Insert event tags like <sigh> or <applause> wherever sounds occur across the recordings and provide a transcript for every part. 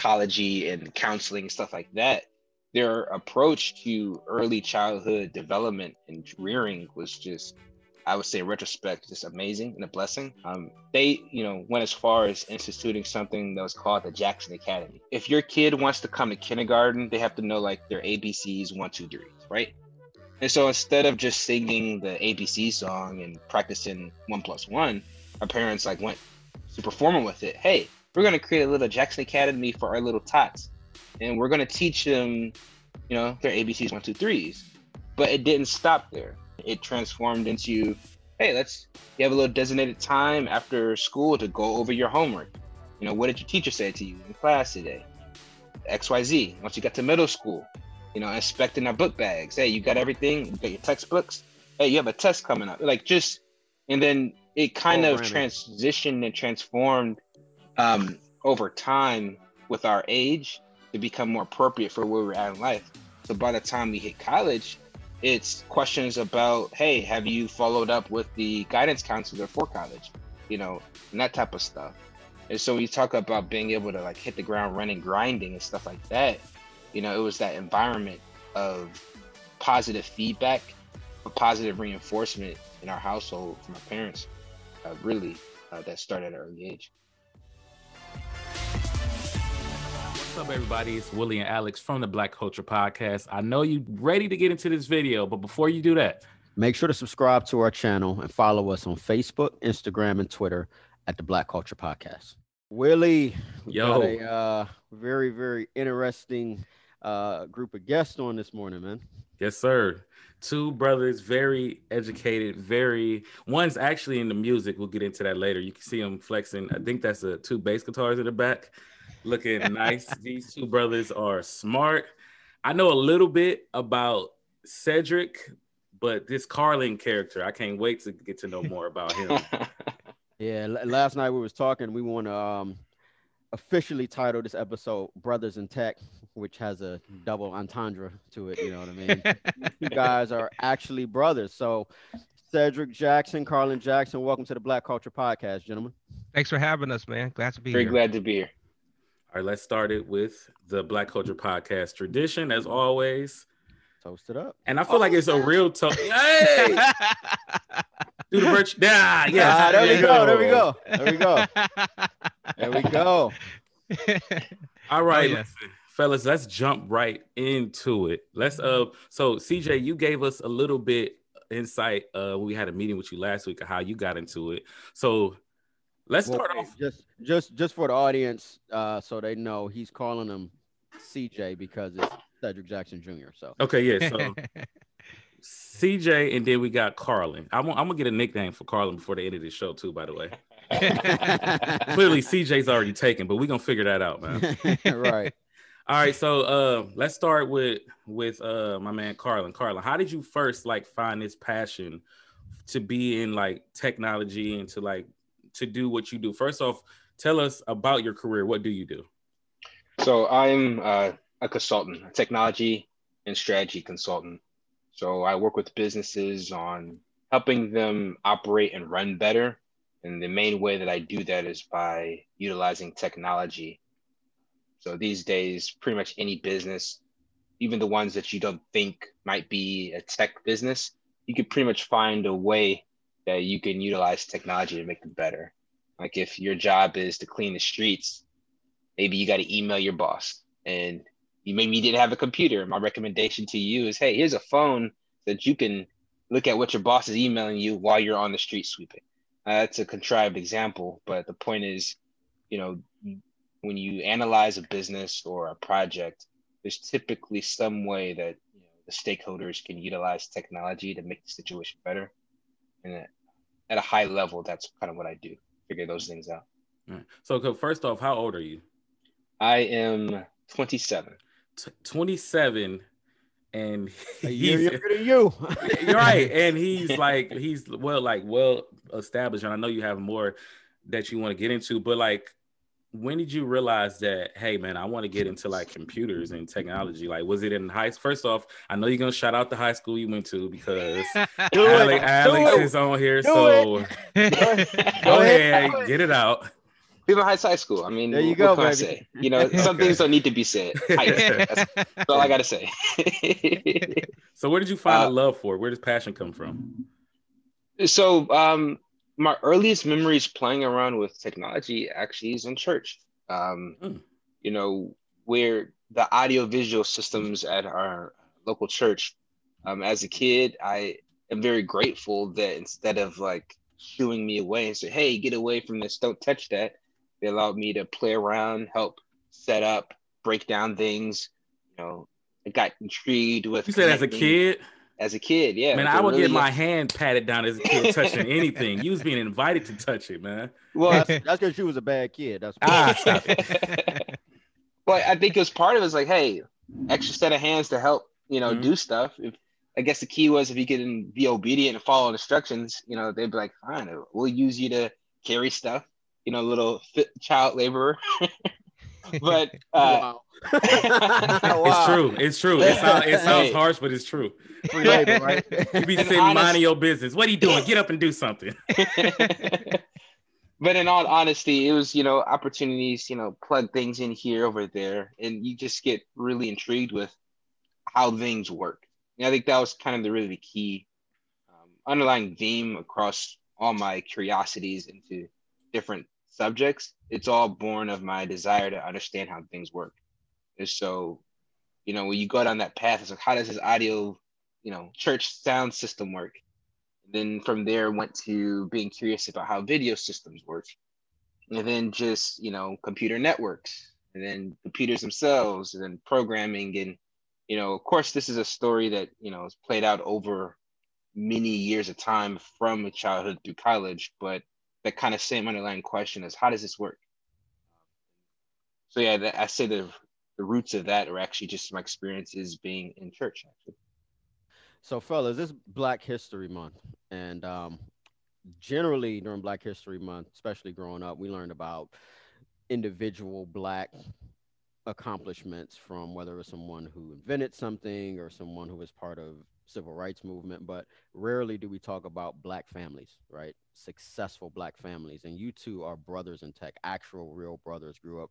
psychology and counseling stuff like that their approach to early childhood development and rearing was just I would say retrospect, just amazing and a blessing. Um, they, you know, went as far as instituting something that was called the Jackson Academy. If your kid wants to come to kindergarten, they have to know like their ABCs one, two, three, right? And so instead of just singing the ABC song and practicing one plus one, our parents like went super formal with it. Hey, we're gonna create a little Jackson Academy for our little tots, and we're gonna teach them, you know, their ABCs one, two, threes. But it didn't stop there. It transformed into hey let's you have a little designated time after school to go over your homework. You know what did your teacher say to you in class today? Xyz once you got to middle school you know inspecting our book bags. Hey you got everything? You got your textbooks? Hey you have a test coming up. Like just and then it kind oh, of transitioned and transformed um, over time with our age to become more appropriate for where we're at in life. So by the time we hit college it's questions about hey have you followed up with the guidance counselor for college? You know and that type of stuff. And so we talk about being able to like hit the ground running grinding and stuff like that you know it was that environment of positive feedback positive reinforcement in our household from our parents uh, really uh, that started at an early age What's up, everybody? It's Willie and Alex from the Black Culture Podcast. I know you ready to get into this video, but before you do that, make sure to subscribe to our channel and follow us on Facebook, Instagram, and Twitter at the Black Culture Podcast. Willie, yo, got a uh, very, very interesting uh, group of guests on this morning, man. Yes, sir. Two brothers, very educated, very. One's actually in the music. We'll get into that later. You can see them flexing. I think that's a two bass guitars in the back looking nice. <laughs> These two brothers are smart. I know a little bit about Cedric, but this Carlin character, I can't wait to get to know more about him. <laughs> yeah, last night we was talking. We want to um, officially title this episode "Brothers in Tech," which has a double entendre to it. You know what I mean? <laughs> you guys are actually brothers. So, Cedric Jackson, Carlin Jackson, welcome to the Black Culture Podcast, gentlemen. Thanks for having us, man. Glad to be Very here. glad to be here. All right, let's start it with the Black Culture Podcast tradition, as always. Toast it up. And I feel oh, like it's a real toast. <laughs> hey! Do the virtue. Yeah, yeah. Ah, there, we go. There we go. There we go. There we go. All right, oh, yes. Fellas, let's jump right into it. Let's uh so CJ, you gave us a little bit insight uh we had a meeting with you last week of how you got into it. So Let's well, start off just just just for the audience, uh, so they know he's calling him CJ because it's Cedric Jackson Jr. So okay, yeah. So <laughs> CJ, and then we got Carlin. I'm, I'm, gonna get a nickname for Carlin before the end of the show too. By the way, <laughs> clearly CJ's already taken, but we're gonna figure that out, man. <laughs> right. All right, so uh, let's start with with uh, my man Carlin. Carlin, how did you first like find this passion to be in like technology and to like to do what you do. First off, tell us about your career. What do you do? So I'm uh, a consultant, a technology and strategy consultant. So I work with businesses on helping them operate and run better. And the main way that I do that is by utilizing technology. So these days, pretty much any business, even the ones that you don't think might be a tech business, you could pretty much find a way that you can utilize technology to make them better. Like if your job is to clean the streets, maybe you got to email your boss and you maybe you didn't have a computer. My recommendation to you is, hey, here's a phone that you can look at what your boss is emailing you while you're on the street sweeping. Uh, that's a contrived example, but the point is, you know, when you analyze a business or a project, there's typically some way that you know, the stakeholders can utilize technology to make the situation better. And at a high level, that's kind of what I do. Figure those things out. Right. So, first off, how old are you? I am 27. T- 27 and he's younger than you. <laughs> You're right. And he's like, he's well, like well established. And I know you have more that you want to get into, but like when did you realize that hey man i want to get into like computers and technology like was it in high first off i know you're gonna shout out the high school you went to because <laughs> alex, alex is on here Do so <laughs> go ahead get it out Cleveland Heights High School. I mean, There you go, can I baby. say? You know, <laughs> some Okay. things don't need to be said. Heights. That's, that's all I gotta say. So where did you find Uh, a love for? Where does passion come from? so, um, my earliest memories playing around with technology actually is in church. Um, Hmm. You know, where the audiovisual systems at our local church. Um, as a kid, I am very grateful that instead of like shooing me away and say, "Hey, get away from this! Don't touch that," they allowed me to play around, help set up, break down things. You know, I got intrigued with. You said as a kid, As a kid, yeah. man, I would get really- my hand patted down as a kid touching anything. You was being invited to touch it, man. Well, That's that's because you was a bad kid. That's Ah, stop well, <laughs> I think it was part of it was like, hey, extra set of hands to help, you know, Mhm. do stuff. If I guess the key was if you could be obedient and follow instructions, you know, they'd be like, fine, we'll use you to carry stuff, you know, little fit child laborer. <laughs> but <laughs> uh, wow. <laughs> It's true. It's true. It sounds, it sounds Hey. harsh, but it's true. Free labor, right? <laughs> You be And sitting honest- minding your business. What are you doing? Get up and do something. but in all honesty, it was, you know, opportunities, you know, plug things in here, over there, and you just get really intrigued with how things work. And I think that was kind of the really the key um, underlying theme across all my curiosities into different subjects. It's all born of my desire to understand how things work. And so, you know, when you go down that path, it's like, how does this audio, you know, church sound system work? then from there went to being curious about how video systems work and then just you know computer networks and then computers themselves and then programming and you know of course this is a story that you know is played out over many years of time from childhood through college but that kind of same underlying question is how does this work? So yeah i say the the roots of that are actually just my experiences being in church actually. So, fellas, this Black History Month, and um, generally during Black History Month, especially growing up, we learned about individual Black accomplishments from whether it was someone who invented something or someone who was part of civil rights movement but rarely do we talk about black families right successful black families and you two are brothers in tech actual real brothers grew up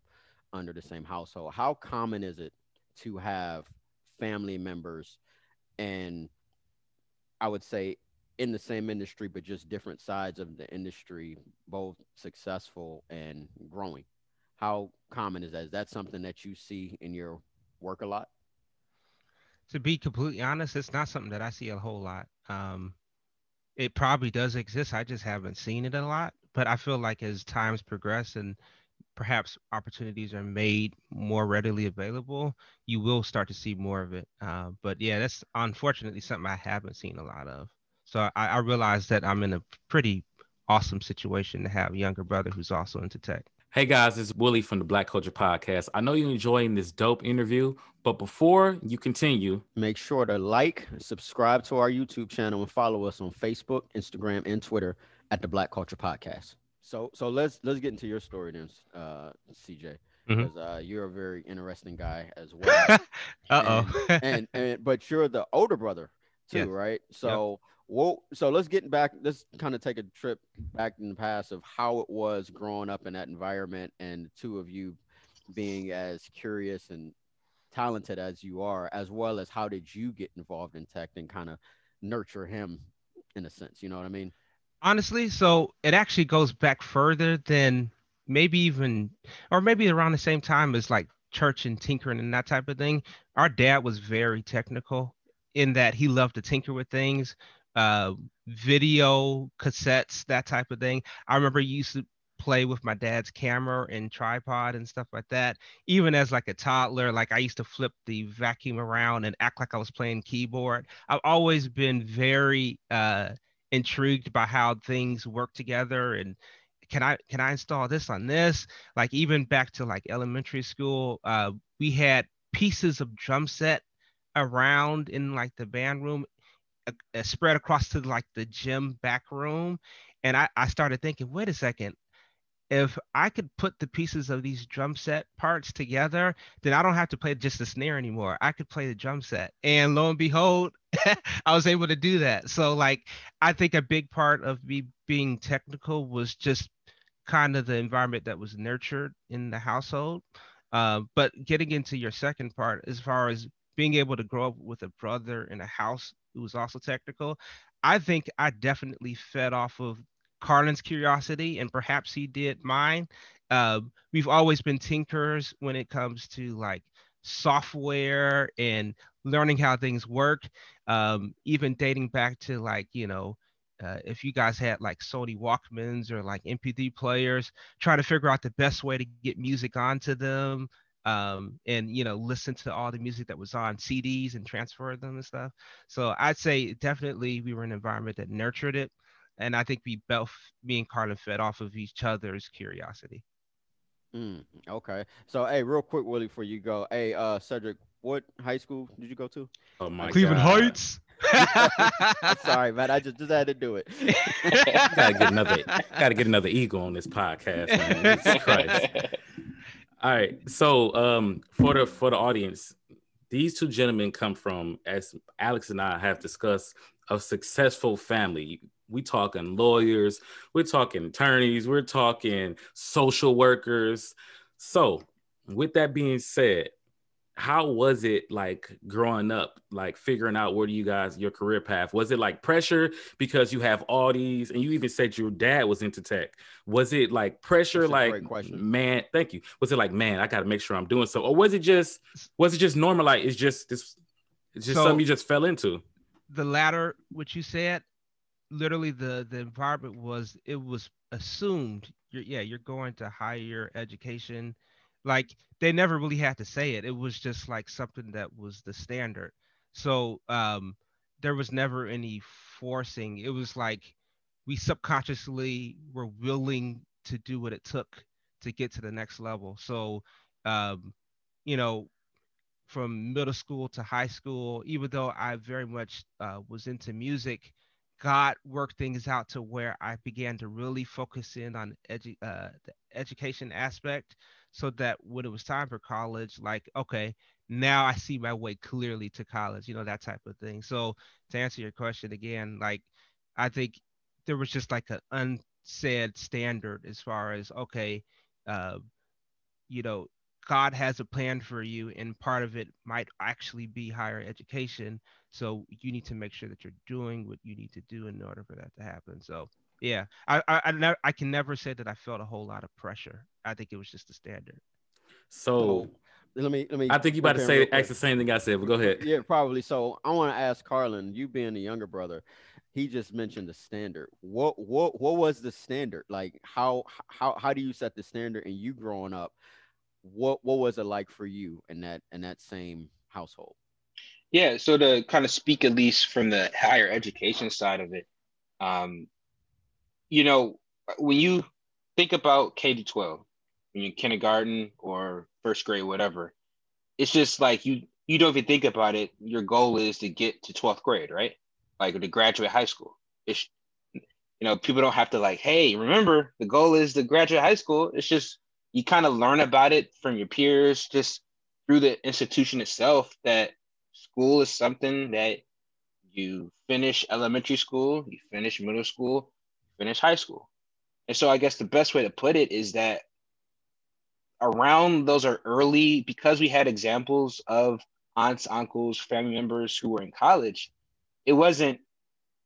under the same household how common is it to have family members and I would say in the same industry, but just different sides of the industry, both successful and growing. How common is that? Is that something that you see in your work a lot? To be completely honest, it's not something that I see a whole lot. Um, it probably does exist. I just haven't seen it a lot. But I feel like as times progress and perhaps opportunities are made more readily available, you will start to see more of it. Uh, but yeah, that's unfortunately something I haven't seen a lot of. So I, I realize that I'm in a pretty awesome situation to have a younger brother who's also into tech. Hey guys, it's is Willie from the Black Culture Podcast. I know you're enjoying this dope interview, but before you continue, Make sure to like, subscribe to our YouTube channel, and follow us on Facebook, Instagram, and Twitter at the Black Culture Podcast. So, so let's let's get into your story then, uh, CJ, because uh, you're a very interesting guy as <laughs> well. Uh oh. and and but you're the older brother too, Yes. right? So well, so let's get back. Let's kind of take a trip back in the past of how it was growing up in that environment, and the two of you being as curious and talented as you are, as well as how did you get involved in tech and kind of nurture him in a sense. You know what I mean? honestly so it actually goes back further than maybe even or maybe around the same time as like church and tinkering and that type of thing our dad was very technical in that he loved to tinker with things uh video cassettes that type of thing. I remember used to play with my dad's camera and tripod and stuff like that. Even as like a toddler like i used to flip the vacuum around and act like i was playing keyboard. I've always been very uh intrigued by how things work together and can i can i install this on this? Like even back to like elementary school uh we had pieces of drum set around in like the band room uh, spread across to like the gym back room and I, I started thinking wait a second if I could put the pieces of these drum set parts together, then I don't have to play just the snare anymore. I could play the drum set. And lo and behold, <laughs> I was able to do that. So like I think a big part of me being technical was just kind of the environment that was nurtured in the household. Uh, but getting into your second part, as far as being able to grow up with a brother in a house who was also technical, I think I definitely fed off of Carlin's curiosity, and perhaps he did mine. Uh, we've always been tinkers when it comes to like software and learning how things work. Um, even dating back to like you know uh, if you guys had like Sony Walkmans or like MP3 players, trying to figure out the best way to get music onto them, um, and you know listen to all the music that was on CDs and transfer them and stuff. So I'd say definitely we were in an environment that nurtured it, and I think we both, me and Carlin, fed off of each other's curiosity. Mm, okay. So, hey, real quick, Willie, before you go, hey, uh, Cedric, what high school did you go to? Oh my Cleveland God. Heights. <laughs> <laughs> Sorry, man. I just, just had to do it. <laughs> gotta get another gotta get another eagle on this podcast, man. Jesus Christ. All right. So um for the for the audience, these two gentlemen come from, as Alex and I have discussed, a successful family. We talking lawyers, we're talking attorneys, we're talking social workers. So with that being said, how was it like growing up like figuring out where do you guys your career path was it like pressure because you have all these and you even said your dad was into tech was it like pressure That's like man thank you was it like man i gotta make sure i'm doing so or was it just was it just normal like it's just this it's just So- something you just fell into the latter, what you said, literally the the environment was it was assumed. You're, yeah, you're going to higher education. Like they never really had to say it. It was just like something that was the standard. So um, there was never any forcing. It was like we subconsciously were willing to do what it took to get to the next level. So um, you know, from middle school to high school, even though I very much uh, was into music, God worked things out to where I began to really focus in on edu- uh, the education aspect so that when it was time for college, like, okay, now I see my way clearly to college, you know, that type of thing. So to answer your question again, like, I think there was just like an unsaid standard as far as, okay, uh, you know, God has a plan for you, and part of it might actually be higher education. So you need to make sure that you're doing what you need to do in order for that to happen. So yeah, I I I, ne- I can never say that I felt a whole lot of pressure. I think it was just the standard. so let me, let me. i think you about to say real ask the same thing i said but go ahead Yeah, probably. So I want to ask Carlin, you being the younger brother, he just mentioned the standard. What what what was the standard? Like how how how do you set the standard and you growing up? What what was it like for you in that in that same household? Yeah, so to kind of speak at least from the higher education side of it, um, you know, when you think about K to 12, when you're in kindergarten or first grade, whatever, it's just like you you don't even think about it. Your goal is to get to 12th grade, right? Like to graduate high school. It's you know, people don't have to like, hey, remember the goal is to graduate high school. It's just you kind of learn about it from your peers, just through the institution itself that school is something that you finish elementary school, you finish middle school, finish high school. And so I guess the best way to put it is that around those are early because we had examples of aunts, uncles, family members who were in college. It wasn't,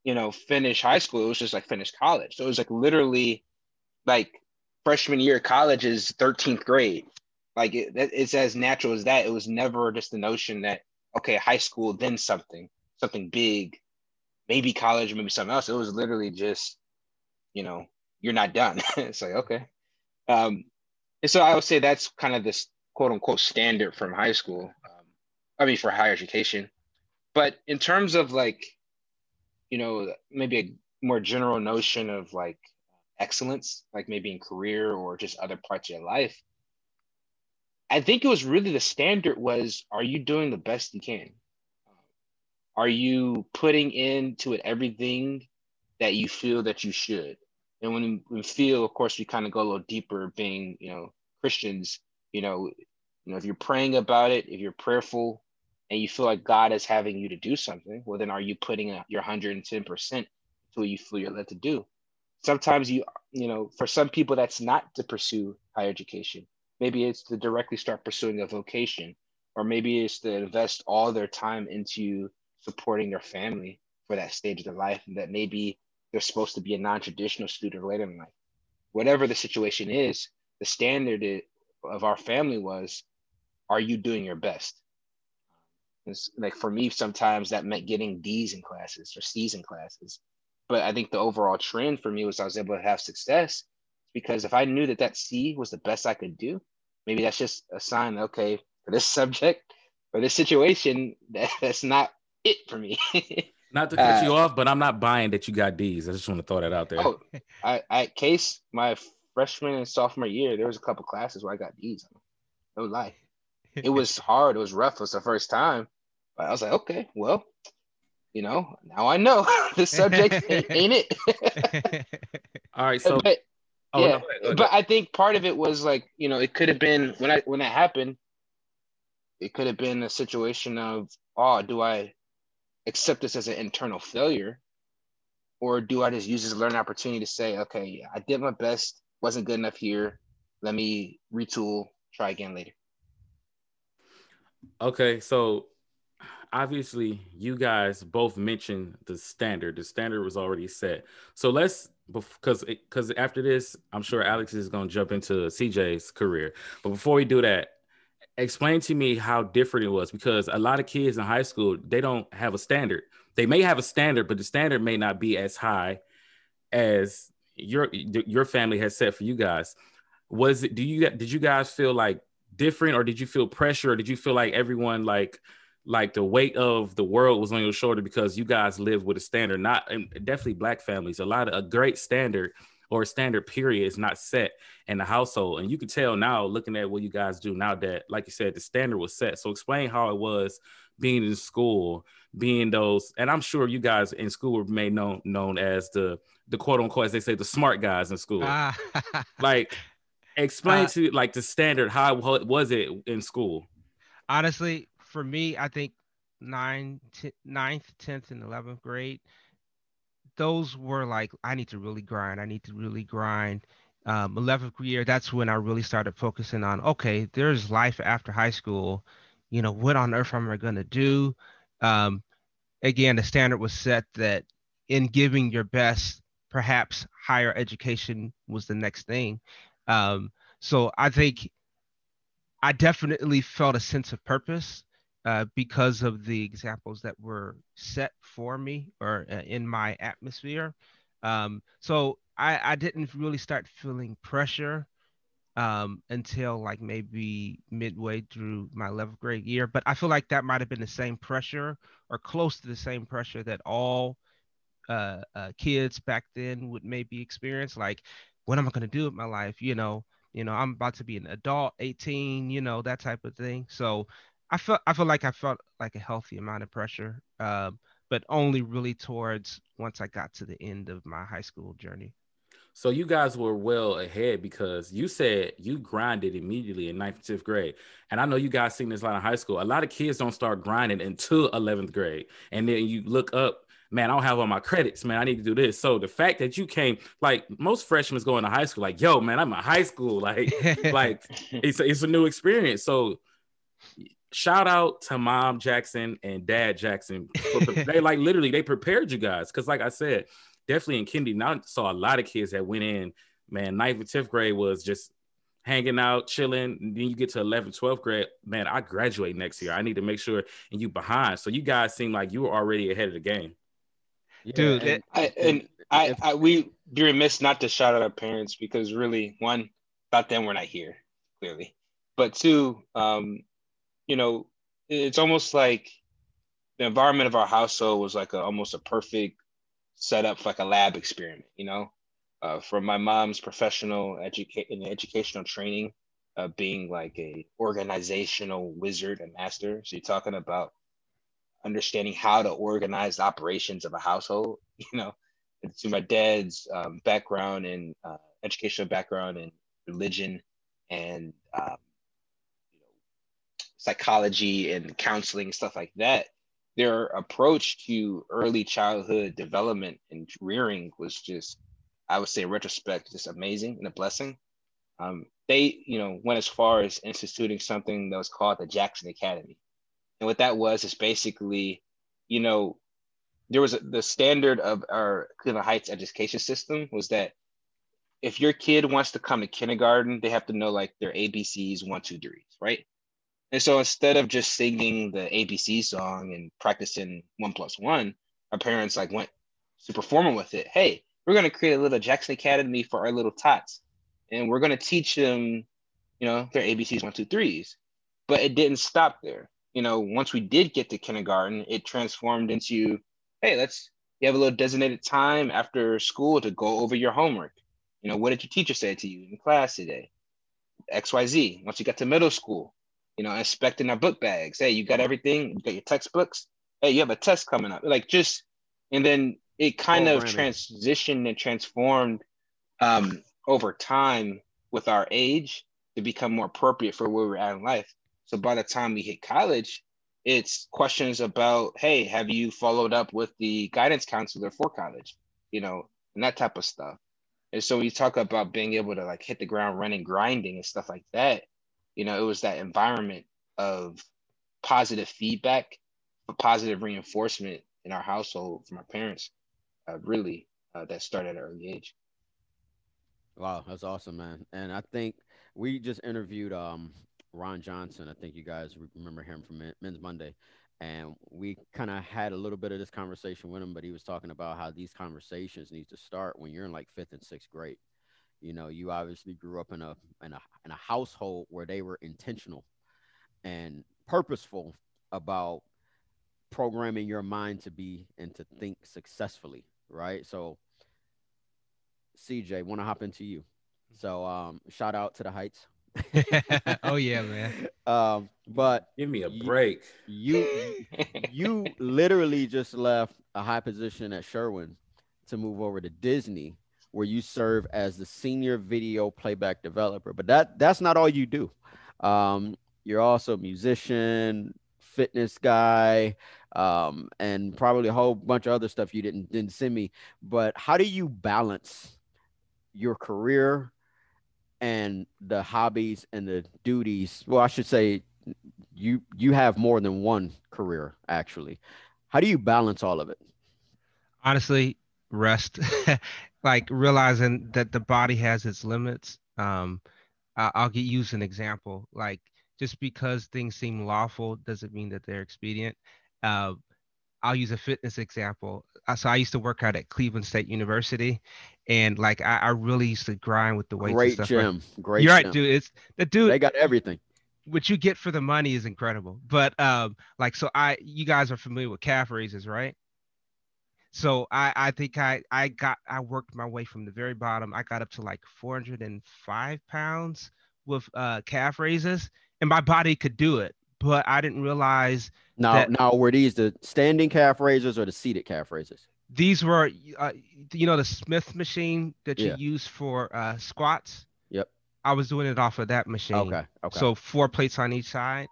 you know, finish high school. It was just like finish college. So it was like literally like freshman year college is 13th grade. Like it, it's as natural as that. It was never just the notion that okay, high school, then something, something big, maybe college, maybe something else. It was literally just, you know, you're not done. <laughs> it's like, okay. Um, and so I would say that's kind of this quote unquote standard from high school. Um, I mean, for higher education. But in terms of like, you know, maybe a more general notion of like excellence, like maybe in career or just other parts of your life, I think it was really the standard was are you doing the best you can? Are you putting into it everything that you feel that you should? And when we feel, of course, we kind of go a little deeper being, you know, Christians, you know, you know, if you're praying about it, if you're prayerful and you feel like God is having you to do something, well, then are you putting your 110% to what you feel you're led to do? sometimes you you know for some people that's not to pursue higher education maybe it's to directly start pursuing a vocation or maybe it's to invest all their time into supporting their family for that stage of their life and that maybe they're supposed to be a non-traditional student later in life whatever the situation is the standard of our family was are you doing your best it's like for me sometimes that meant getting d's in classes or c's in classes but I think the overall trend for me was I was able to have success because if I knew that that C was the best I could do, maybe that's just a sign. Okay, for this <laughs> subject or this situation, that, that's not it for me. <laughs> not to cut uh, you off, but I'm not buying that you got D's. I just want to throw that out there. Oh, I, I case my freshman and sophomore year, there was a couple classes where I got D's. No lie, it was <laughs> hard. It was rough. It was the first time, but I was like, okay, well, you know, now I know <laughs> the subject <laughs> ain't, ain't it. All right, so but, oh, yeah, no, no, but I think part of it was like, you know, it could have been when I when that happened, it could have been a situation of, oh, do I accept this as an internal failure? Or do I just use this learning opportunity to say, okay, I did my best, wasn't good enough here. Let me retool, try again later. Okay, so obviously you guys both mentioned the standard. The standard was already set. So let's because because after this, I'm sure Alex is going to jump into CJ's career. But before we do that, explain to me how different it was because a lot of kids in high school they don't have a standard. They may have a standard, but the standard may not be as high as your your family has set for you guys. Was it? Do you did you guys feel like different, or did you feel pressure, or did you feel like everyone like like the weight of the world was on your shoulder because you guys live with a standard, not and definitely black families. A lot of a great standard or a standard period is not set in the household. And you can tell now looking at what you guys do now that, like you said, the standard was set. So explain how it was being in school, being those, and I'm sure you guys in school were made known known as the the quote unquote, as they say, the smart guys in school. Ah. <laughs> like explain uh, to like the standard, how was it in school? Honestly, for me, I think ninth, ninth, tenth, and eleventh grade, those were like I need to really grind. I need to really grind. Um, 11th year, that's when I really started focusing on okay, there's life after high school. You know, what on earth am I going to do? Um, again, the standard was set that in giving your best, perhaps higher education was the next thing. Um, so I think I definitely felt a sense of purpose uh, because of the examples that were set for me or uh, in my atmosphere. Um, so I, I, didn't really start feeling pressure um, until like maybe midway through my 11th grade year. But I feel like that might have been the same pressure or close to the same pressure that all uh, uh kids back then would maybe experience. Like, what am I going to do with my life? You know, you know, I'm about to be an adult, 18, you know, that type of thing. So I felt I feel like I felt like a healthy amount of pressure, um, but only really towards once I got to the end of my high school journey. So you guys were well ahead because you said you grinded immediately in ninth and tenth grade. And I know you guys seen this a lot in high school. A lot of kids don't start grinding until 11th grade. And then you look up, man, I don't have all my credits, man. I need to do this. So the fact that you came, like most freshmen going to high school, like, yo, man, I'm in high school. Like, <laughs> like it's a, it's a new experience. So shout out to mom Jackson and dad Jackson. they like literally they prepared you guys because, like I said, definitely in Kindy, now saw a lot of kids that went in. Man, ninth and tenth grade was just hanging out, chilling. And then you get to 11th, 12th grade. Man, I graduate next year. I need to make sure and you behind. So you guys seem like you were already ahead of the game. Yeah, Dude, and, I, and I, I, we be remiss not to shout out our parents because really, one, without them, we're not here, clearly. But two, um, you know, it's almost like the environment of our household was like a, almost a perfect setup for like a lab experiment, you know, uh, from my mom's professional educate in educational training, uh, being like a organizational wizard and master. So you're talking about understanding how to organize the operations of a household, <laughs> you know, to my dad's um, background and uh, educational background and religion and um, psychology and counseling stuff like that their approach to early childhood development and rearing was just I would say in retrospect, just amazing and a blessing. Um, they, you know, went as far as instituting something that was called the Jackson Academy. And what that was is basically, you know, there was a, the standard of our Cleveland Heights education system was that if your kid wants to come to kindergarten, they have to know like their ABCs, one, two, threes, right? And so instead of just singing the ABC song and practicing one plus one, our parents like went super formal with it. Hey, we're going to create a little Jackson Academy for our little tots, and we're going to teach them, you know, their ABCs, one, two, threes. But it didn't stop there. You know, once we did get to kindergarten, it transformed into, hey, let's you have a little designated time after school to go over your homework you know, what did your teacher say to you in class today? XYZ. Once you got to middle school, you know, inspecting our book bags. Hey, you got everything? You got your textbooks? Hey, you have a test coming up. Like just, and then it kind of transitioned and transformed um, over time with our age to become more appropriate for where we're at in life. So by the time we hit college, it's questions about, hey, have you followed up with the guidance counselor for college? You know, and that type of stuff. And so you talk about being able to like hit the ground running, grinding and stuff like that, you know, it was that environment of positive feedback, positive reinforcement in our household from our parents, uh, really, uh, that started at an early age. Wow, that's awesome, man. And I think we just interviewed um, Ron Johnson. I think you guys remember him from Men's Monday and we kind of had a little bit of this conversation with him but he was talking about how these conversations need to start when you're in like fifth and sixth grade you know you obviously grew up in a in a in a household where they were intentional and purposeful about programming your mind to be and to think successfully right so cj want to hop into you so um shout out to the heights <laughs> oh yeah, <laughs> man. Um, but give me a break. You you <laughs> literally just left a high position at Sherwin to move over to Disney, where you serve as the senior video playback developer. But that that's not all you do. Um, you're also a musician, fitness guy, um, and probably a whole bunch of other stuff you didn't didn't send me. But how do you balance your career and the hobbies and the duties well i should say you you have more than one career actually how do you balance all of it honestly rest <laughs> like realizing that the body has its limits um i'll get use an example like just because things seem lawful doesn't mean that they're expedient uh, I'll use a fitness example. Uh, so I used to work out at Cleveland State University, and like I, I really used to grind with the weights. Great and stuff. gym, great. You're gym. right, dude. It's the dude. They got everything. What you get for the money is incredible. But um, like so, I you guys are familiar with calf raises, right? So I I think I I got I worked my way from the very bottom. I got up to like 405 pounds with uh calf raises, and my body could do it but I didn't realize. Now, that, now were these the standing calf raisers or the seated calf raisers? These were, uh, you know, the Smith machine that you yeah. use for uh, squats. Yep. I was doing it off of that machine. Okay. Okay. So four plates on each side.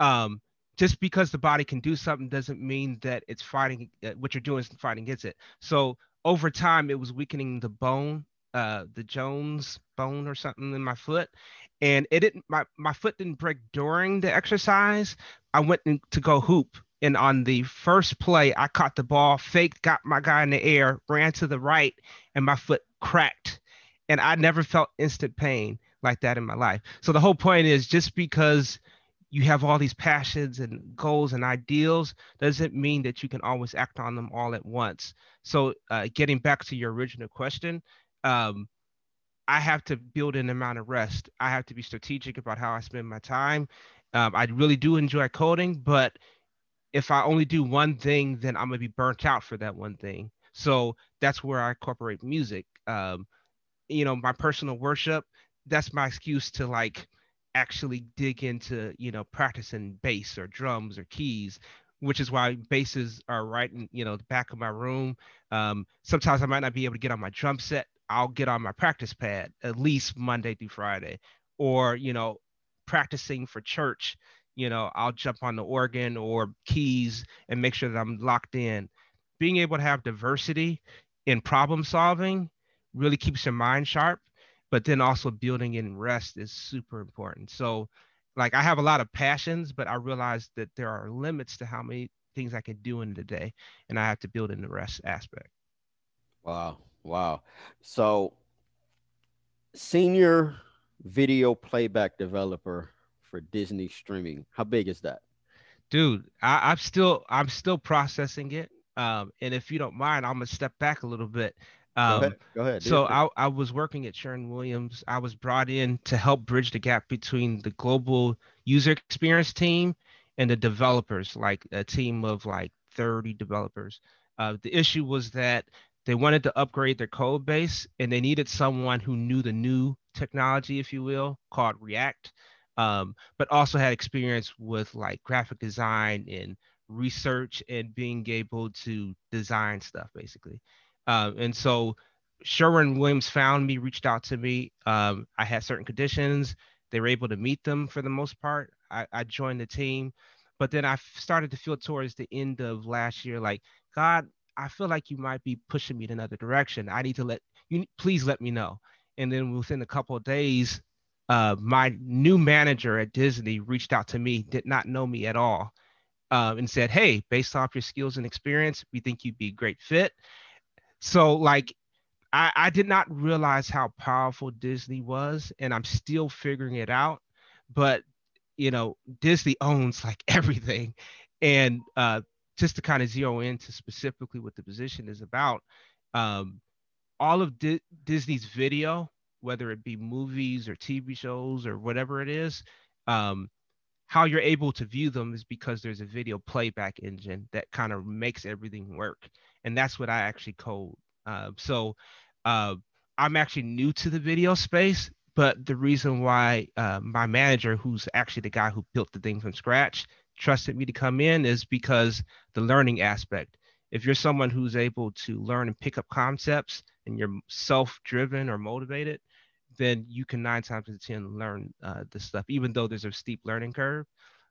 Um, just because the body can do something doesn't mean that it's fighting. Uh, what you're doing is fighting against it. So over time, it was weakening the bone, uh, the Jones bone or something in my foot, and it didn't my, my foot didn't break during the exercise i went in to go hoop and on the first play i caught the ball faked got my guy in the air ran to the right and my foot cracked and i never felt instant pain like that in my life so the whole point is just because you have all these passions and goals and ideals doesn't mean that you can always act on them all at once so uh, getting back to your original question um, I have to build an amount of rest. I have to be strategic about how I spend my time. Um, I really do enjoy coding, but if I only do one thing, then I'm gonna be burnt out for that one thing. So that's where I incorporate music. Um, you know, my personal worship. That's my excuse to like actually dig into you know practicing bass or drums or keys which is why basses are right in you know the back of my room um, sometimes i might not be able to get on my drum set I'll get on my practice pad at least Monday through Friday, or you know, practicing for church. You know, I'll jump on the organ or keys and make sure that I'm locked in. Being able to have diversity in problem solving really keeps your mind sharp. But then also building in rest is super important. So, like I have a lot of passions, but I realize that there are limits to how many things I can do in the day, and I have to build in the rest aspect. Wow, wow. So, senior video playback developer for Disney streaming. How big is that? Dude, I, I'm still I'm still processing it. Um, and if you don't mind, I'm gonna step back a little bit. Um, go ahead. Go ahead. So I, I was working at Sherwin Williams. I was brought in to help bridge the gap between the global user experience team and the developers, like a team of like 30 developers. Uh, the issue was that they wanted to upgrade their code base and they needed someone who knew the new technology, if you will, called React, um, but also had experience with like graphic design and research and being able to design stuff basically. Um, and so Sherwin Williams found me, reached out to me. Um, I had certain conditions. They were able to meet them for the most part. I, I joined the team, but then I started to feel towards the end of last year, like, God, I feel like you might be pushing me in another direction. I need to let you, please let me know. And then within a couple of days, uh, my new manager at Disney reached out to me, did not know me at all, uh, and said, Hey, based off your skills and experience, we think you'd be a great fit. So, like, I, I did not realize how powerful Disney was, and I'm still figuring it out. But, you know, Disney owns like <laughs> everything. And uh, just to kind of zero into specifically what the position is about, um, all of Di- Disney's video, whether it be movies or TV shows or whatever it is, um, how you're able to view them is because there's a video playback engine that kind of makes everything work, and that's what I actually code. Uh, so uh, I'm actually new to the video space, but the reason why uh, my manager, who's actually the guy who built the thing from scratch, trusted me to come in is because the learning aspect. If you're someone who's able to learn and pick up concepts and you're self-driven or motivated, then you can nine times out of ten learn uh, the stuff, even though there's a steep learning curve.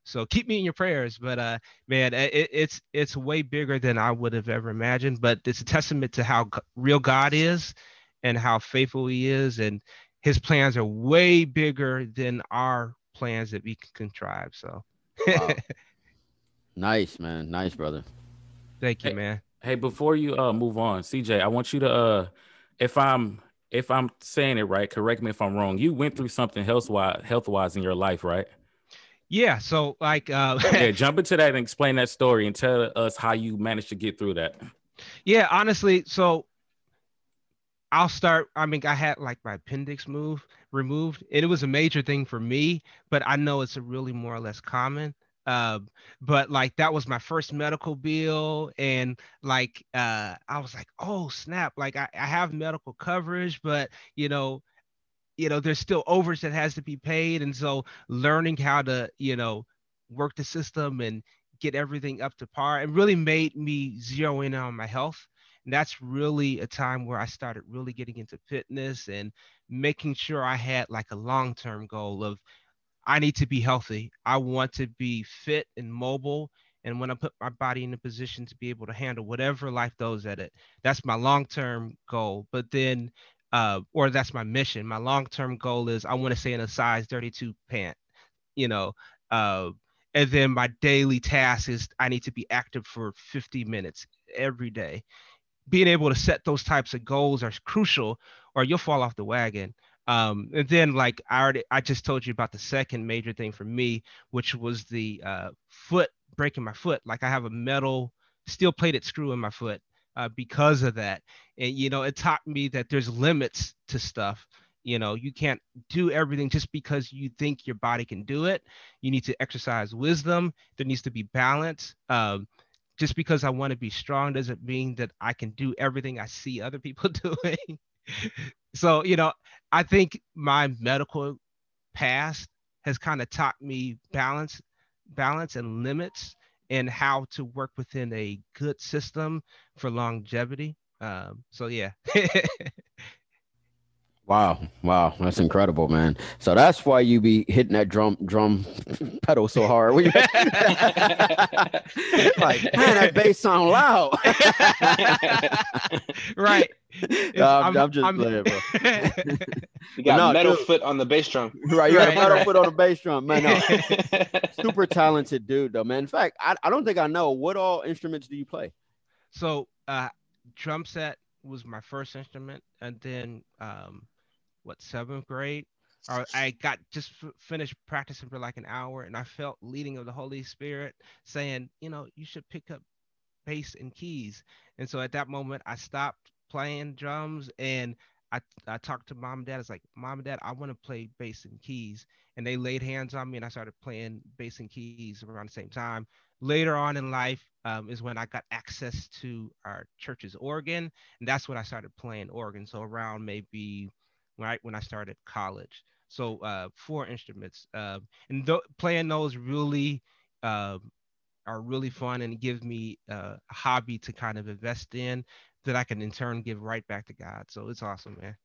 So keep me in your prayers. But uh, man, it, it's it's way bigger than I would have ever imagined. But it's a testament to how real God is, and how faithful He is, and His plans are way bigger than our plans that we can contrive. So. Wow. <laughs> nice, man. Nice, brother. Thank you, Hey, man. Hey, before you uh move on, CJ, I want you to uh if I'm if I'm saying it right, correct me if I'm wrong. You went through something health wise health wise in your life, right? Yeah. So like, uh, <laughs> Yeah, jump into that and explain that story and tell us how you managed to get through that. Yeah, honestly, so I'll start. I mean, I had like my appendix move removed, and it was a major thing for me, but I know it's a really more or less common. Um, but like that was my first medical bill, and like uh, I was like, oh snap! Like I, I have medical coverage, but you know, you know, there's still overage that has to be paid, and so learning how to you know work the system and get everything up to par, it really made me zero in on my health and that's really a time where I started really getting into fitness and making sure I had like a long term goal of I need to be healthy. I want to be fit and mobile. And when I put my body in a position to be able to handle whatever life throws at it, that's my long term goal. But then, uh, or that's my mission. My long term goal is I want to stay in a size 32 pant, you know. Uh, and then my daily task is I need to be active for 50 minutes every day being able to set those types of goals are crucial or you'll fall off the wagon um, and then like i already i just told you about the second major thing for me which was the uh, foot breaking my foot like i have a metal steel plated screw in my foot uh, because of that and you know it taught me that there's limits to stuff you know you can't do everything just because you think your body can do it you need to exercise wisdom there needs to be balance um, just because I want to be strong doesn't mean that I can do everything I see other people <laughs> doing. so, you know, I think my medical past has kind of taught me balance, balance and limits and how to work within a good system for longevity. Um, so yeah. <laughs> Wow, wow, that's incredible, man. So that's why you be hitting that drum drum <laughs> pedal so hard. <laughs> Like, man, that bass sound loud. right. No, I'm, I'm just playing, bro. You got no, metal dude. foot on the bass drum. right, you got a Right, metal right. foot on the bass drum, man. No, super talented dude, though, man. In fact, I, I don't think I know what all instruments do you play. so uh drum set was my first instrument and then um what seventh grade or i got just f- finished practicing for like an hour and i felt leading of the holy spirit saying you know you should pick up bass and keys and so at that moment i stopped playing drums and I, I talked to mom and dad. It's like, mom and dad, I want to play bass and keys. And they laid hands on me and I started playing bass and keys around the same time later on in life um, is when I got access to our church's organ, and that's when I started playing organ. So around maybe right when I started college. So uh, four instruments, uh, and th- playing those really uh, are really fun and give me uh, a hobby to kind of invest in that I can in turn give right back to God. So it's awesome, man.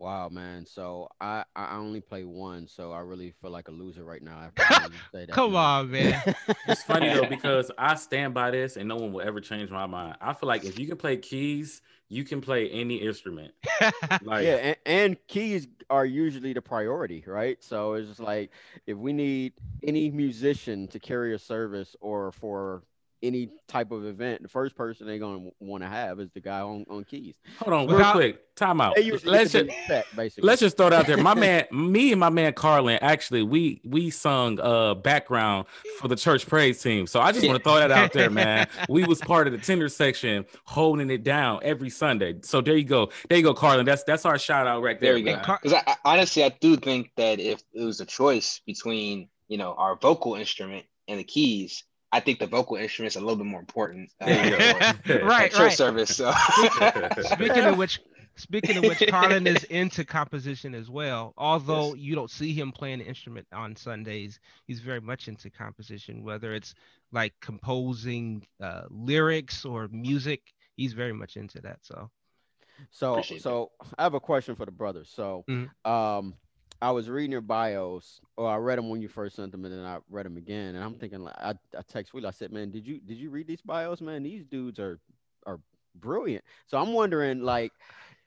Wow, man. So I I only play one, so I really feel like a loser right now. After <laughs> say that, Come on, man. <laughs> It's funny though <laughs> because I stand by this, and no one will ever change my mind. I feel like if you can play keys, you can play any instrument. Like, yeah, and, and keys are usually the priority, right? So it's just like if we need any musician to carry a service or for any type of event, the first person they're gonna want to have is the guy on, on keys. hold on, real Without- quick, time out. Let's just set, basically. let's just throw it out there. My <laughs> man, me and my man Carlin, actually, we we sung uh background for the church praise team. So I just want to throw that out there, man. <laughs> We was part of the tenor section, holding it down every Sunday. So there you go, there you go, Carlin. That's that's our shout out right there. There we go. man. Car- Because I, I, honestly, I do think that if it was a choice between you know our vocal instrument and the keys, I think the vocal instrument is a little bit more important. uh, you go. <laughs> right, church right. service. So <laughs> Speaking of which, speaking of which, Carlin is <laughs> into composition as well. Although you don't see him playing an instrument on Sundays, he's very much into composition. Whether it's like composing uh, lyrics or music, he's very much into that. So So, Appreciate that. so I have a question for the brothers. So, Mhm. um, I was reading your bios, or I read them when you first sent them, and then I read them again. And I'm thinking, like, I, I text Will, I said, man, did you did you read these bios, man? These dudes are are brilliant. So I'm wondering, like,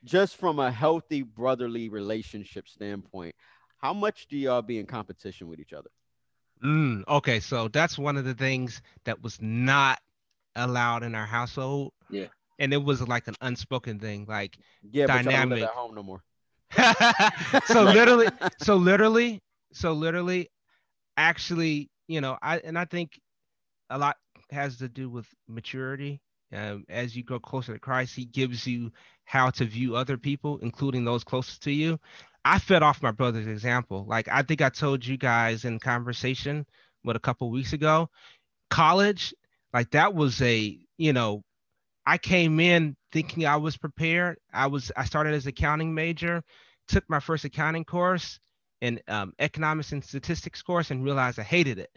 just from a healthy brotherly relationship standpoint, how much do y'all be in competition with each other? Mm, okay, so that's one of the things that was not allowed in our household. Yeah. And it was like an unspoken thing. Like Yeah, but y'all don't live Dynamic. at home no more. So literally so literally so literally actually you know i and i think a lot has to do with maturity. Um, as you grow closer to christ he gives you how to view other people including those closest to you. I fed off my brother's example. Like i think i told you guys in conversation what a couple weeks ago college like that was a you know i came in thinking i was prepared. I was i started as accounting major took my first accounting course and um, economics and statistics course and realized I hated it.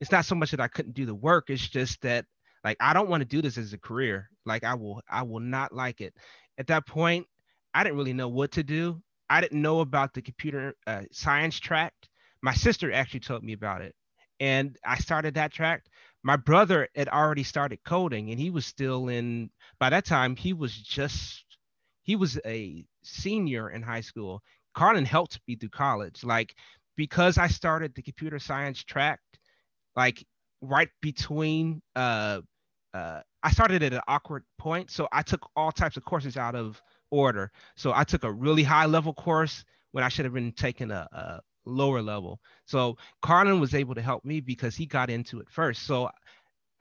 It's not so much that I couldn't do the work. It's just that like I don't want to do this as a career. Like I will I will not like it. At that point, I didn't really know what to do. I didn't know about the computer uh, science track. My sister actually told me about it, and I started that track. My brother had already started coding, and he was still in. By that time, he was just he was a senior in high school. Carlin helped me through college. Like because I started the computer science track, like right between uh uh I started at an awkward point. So I took all types of courses out of order. So I took a really high level course when I should have been taking a, a lower level. So Carlin was able to help me because he got into it first. So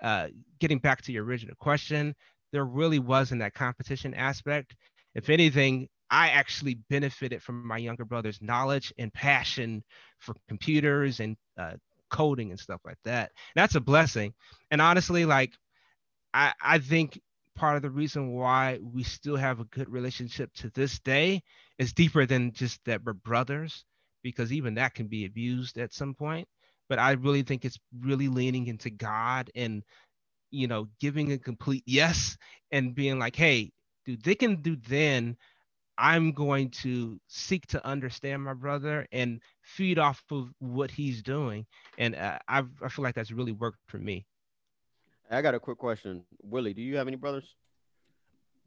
uh getting back to your original question, there really wasn't that competition aspect. If anything, I actually benefited from my younger brother's knowledge and passion for computers and uh, coding and stuff like that. That's a blessing. And honestly, like I, I think part of the reason why we still have a good relationship to this day is deeper than just that we're brothers, because even that can be abused at some point. But I really think it's really leaning into God and you know giving a complete yes and being like, hey, dude, they can do then. I'm going to seek to understand my brother and feed off of what he's doing. And uh, I, I feel like that's really worked for me. I got a quick question, Willie. Do you have any brothers?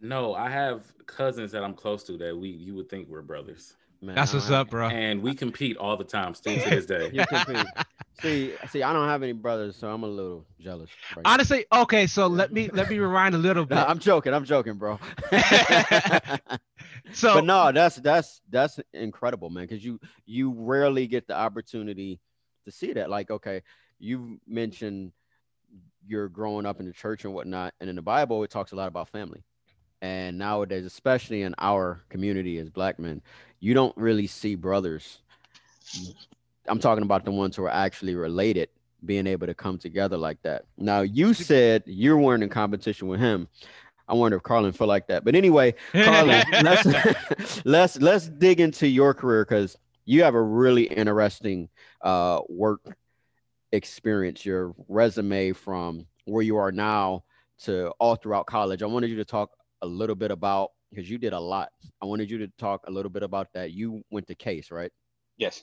No, I have cousins that I'm close to that we you would think we're brothers. Man, That's what's have- up, bro. And we compete all the time, still to this day. <laughs> You compete. see, see, I don't have any brothers, so I'm a little jealous. right now. Honestly, okay, so let me let me rewind a little <laughs> bit. Nah, I'm joking. I'm joking, bro. <laughs> so but no, that's that's that's incredible, man. Because you you rarely get the opportunity to see that. Like, okay, you mentioned you're growing up in the church and whatnot, and in the Bible it talks a lot about family. And nowadays, especially in our community as black men, you don't really see brothers. I'm talking about the ones who are actually related being able to come together like that. Now, you said you weren't in competition with him. I wonder if Carlin felt like that. But anyway, Carlin, <laughs> let's <laughs> let's let's dig into your career because you have a really interesting uh, work experience. Your resume from where you are now to all throughout college. I wanted you to talk a little bit about because you did a lot. I wanted you to talk a little bit about that. You went to Case, right? Yes.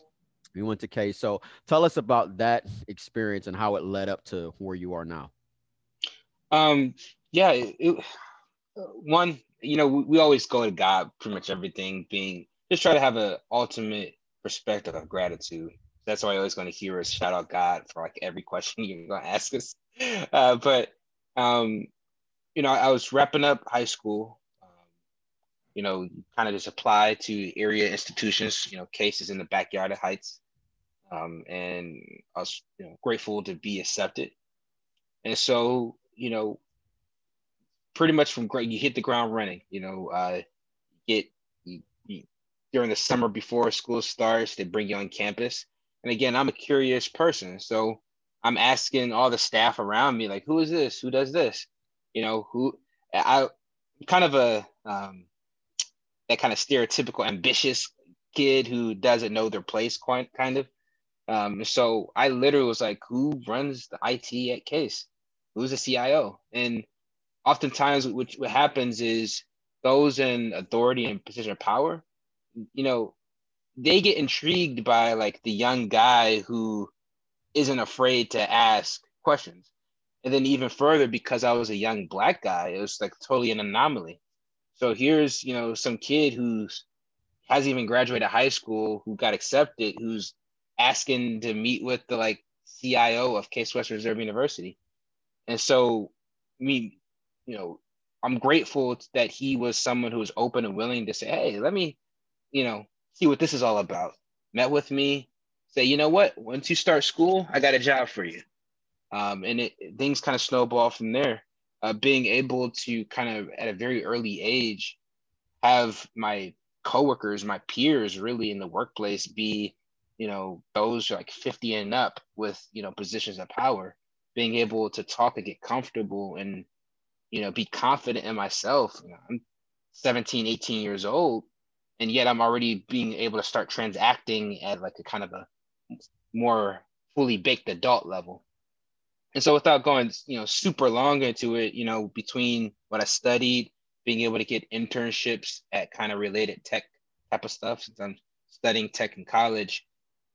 You went to Case. So tell us about that experience and how it led up to where you are now. Um, yeah, it, it- one, you know, we, we always go to God pretty much everything being just try to have an ultimate perspective of gratitude. That's why I always going to hear us shout out God for like every question <laughs> you're going to ask us. Uh, but, um, you know, I was wrapping up high school, you know, kind of just apply to area institutions, you know, cases in the backyard of Heights. Um, and I was you know, grateful to be accepted. And so, you know, pretty much from great, you hit the ground running. You know, uh, get you, you, during the summer before school starts, they bring you on campus. And again, I'm a curious person, so I'm asking all the staff around me, like, who is this? Who does this? You know, who? I kind of a um, that kind of stereotypical ambitious kid who doesn't know their place, quite kind of. Um, so I literally was like, who runs the IT at Case? Who's the CIO? And oftentimes which what happens is those in authority and position of power, you know, they get intrigued by like the young guy who isn't afraid to ask questions. And then even further, because I was a young black guy, it was like totally an anomaly. So here's, you know, some kid who's hasn't even graduated high school who got accepted, who's asking to meet with the like CIO of Case Western Reserve University. And so me, you know, I'm grateful that he was someone who was open and willing to say, hey, let me, you know, see what this is all about. Met with me, say, you know what, once you start school, I got a job for you. Um, and it things kind of snowball from there. Uh, being able to kind of at a very early age have my coworkers, my peers really in the workplace be, you know, those like 50 and up with, you know, positions of power, being able to talk and get comfortable and, you know, be confident in myself. You know, I'm 17, 18 years old, and yet I'm already being able to start transacting at like a kind of a more fully baked adult level. And so without going, you know, super long into it, you know, between what I studied, being able to get internships at kind of related tech type of stuff, since I'm studying tech in college,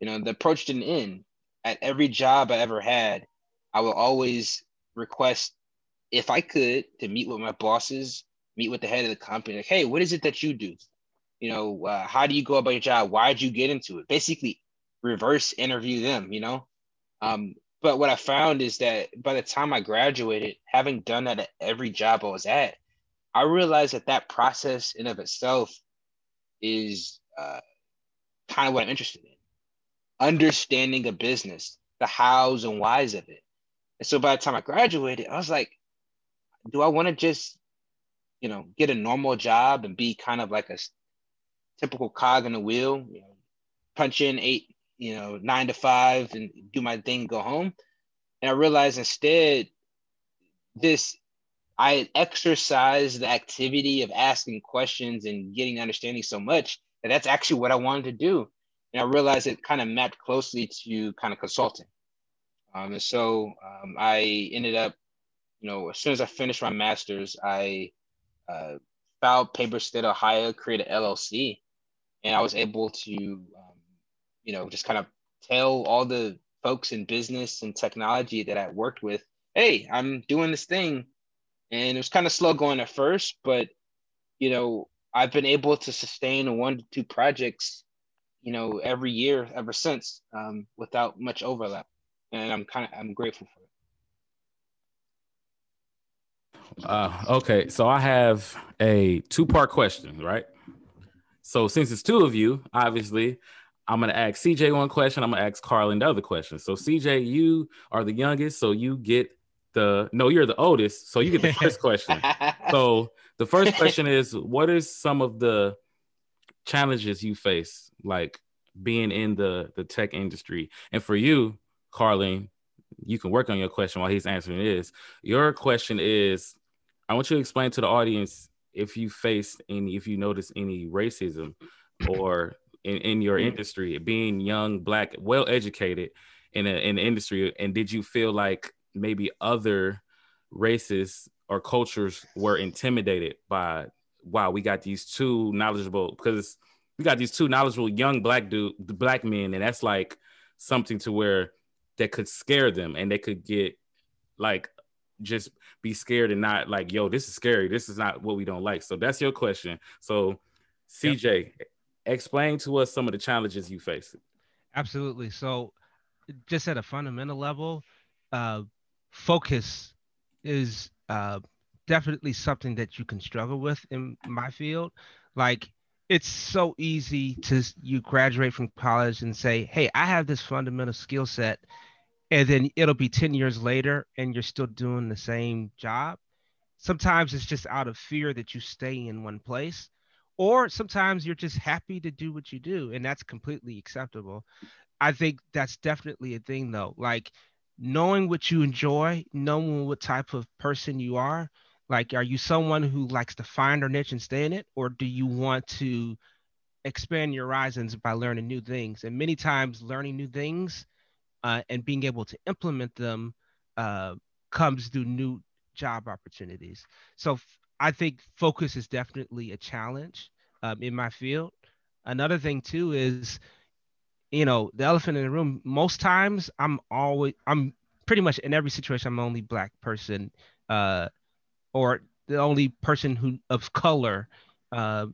you know, the approach didn't end. At every job I ever had, I will always request, if I could, to meet with my bosses, meet with the head of the company, like, hey, what is it that you do? You know, uh, how do you go about your job? Why did you get into it? Basically, reverse interview them, you know? Um, but what I found is that by the time I graduated, having done that at every job I was at, I realized that that process in of itself is uh, kind of what I'm interested in. Understanding a business, the hows and whys of it. And so by the time I graduated, I was like, do I want to just, you know, get a normal job and be kind of like a typical cog in the wheel, you know, punch in eight, you know, nine to five and do my thing, go home. And I realized instead, this I exercised the activity of asking questions and getting understanding so much that that's actually what I wanted to do. And I realized it kind of mapped closely to kind of consulting. Um, and so um, I ended up, you know, as soon as I finished my master's, I uh, filed papers state Ohio, created LLC, and I was able to, um, you know, just kind of tell all the folks in business and technology that I worked with, hey, I'm doing this thing. And it was kind of slow going at first, but you know, I've been able to sustain one to two projects, you know, every year ever since, um, without much overlap, and I'm kind of I'm grateful for it. Uh, okay, so I have a two-part question, right? So since it's two of you, obviously, I'm gonna ask CJ one question. I'm gonna ask Carlin the other question. So CJ, you are the youngest, so you get the no, you're the oldest, so you get the first question. <laughs> so the first question is, what is some of the challenges you face, like being in the the tech industry? And for you, Carlin, you can work on your question while he's answering this. Your question is, I want you to explain to the audience if you face any, if you notice any racism or in, in your mm. industry, being young, black, well educated in a, in the industry, and did you feel like maybe other races or cultures were intimidated by wow we got these two knowledgeable because we got these two knowledgeable young black dude black men and that's like something to where that could scare them and they could get like just be scared and not like yo this is scary. This is not what we don't like. So that's your question. So cj yep. Explain to us some of the challenges you face absolutely so just at a fundamental level uh, focus is uh, definitely something that you can struggle with in my field. Like it's so easy to you graduate from college and say, "Hey, I have this fundamental skill set," and then it'll be 10 years later and you're still doing the same job. Sometimes it's just out of fear that you stay in one place, or sometimes you're just happy to do what you do, and that's completely acceptable. I think that's definitely a thing though. Like knowing what you enjoy, knowing what type of person you are. Like, are you someone who likes to find a niche and stay in it, or do you want to expand your horizons by learning new things? And many times, learning new things uh, and being able to implement them uh, comes through new job opportunities. So I think focus is definitely a challenge um, in my field. Another thing too is you know, the elephant in the room, most times I'm always, I'm pretty much in every situation, I'm the only black person uh, or the only person who of color uh,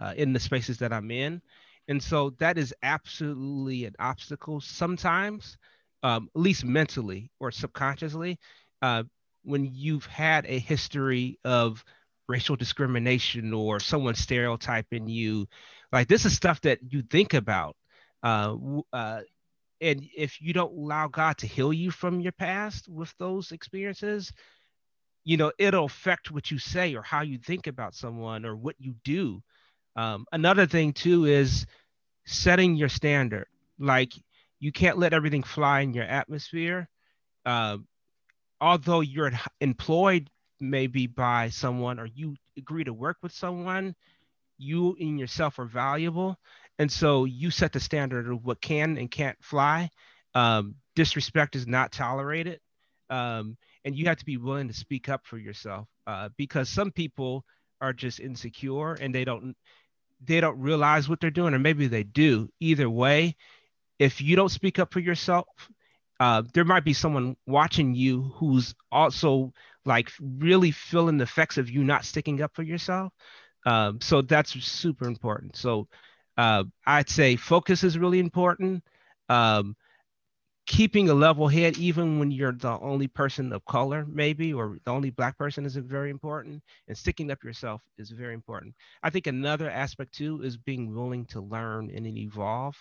uh, in the spaces that I'm in. And so that is absolutely an obstacle sometimes, um, at least mentally or subconsciously, uh, when you've had a history of racial discrimination or someone stereotyping you. Like this is stuff that you think about uh, uh, and if you don't allow God to heal you from your past with those experiences, you know, it'll affect what you say or how you think about someone or what you do. Um, another thing too is setting your standard. Like you can't let everything fly in your atmosphere. Uh, although you're employed maybe by someone or you agree to work with someone, you in yourself are valuable and so you set the standard of what can and can't fly. Um, disrespect is not tolerated. Um, and you have to be willing to speak up for yourself uh, because some people are just insecure and they don't they don't realize what they're doing or maybe they do either way if you don't speak up for yourself uh, there might be someone watching you who's also like really feeling the effects of you not sticking up for yourself um, so that's super important so uh, I'd say focus is really important. Um, keeping a level head, even when you're the only person of color, maybe, or the only black person, is very important. And sticking up yourself is very important. I think another aspect too is being willing to learn and evolve.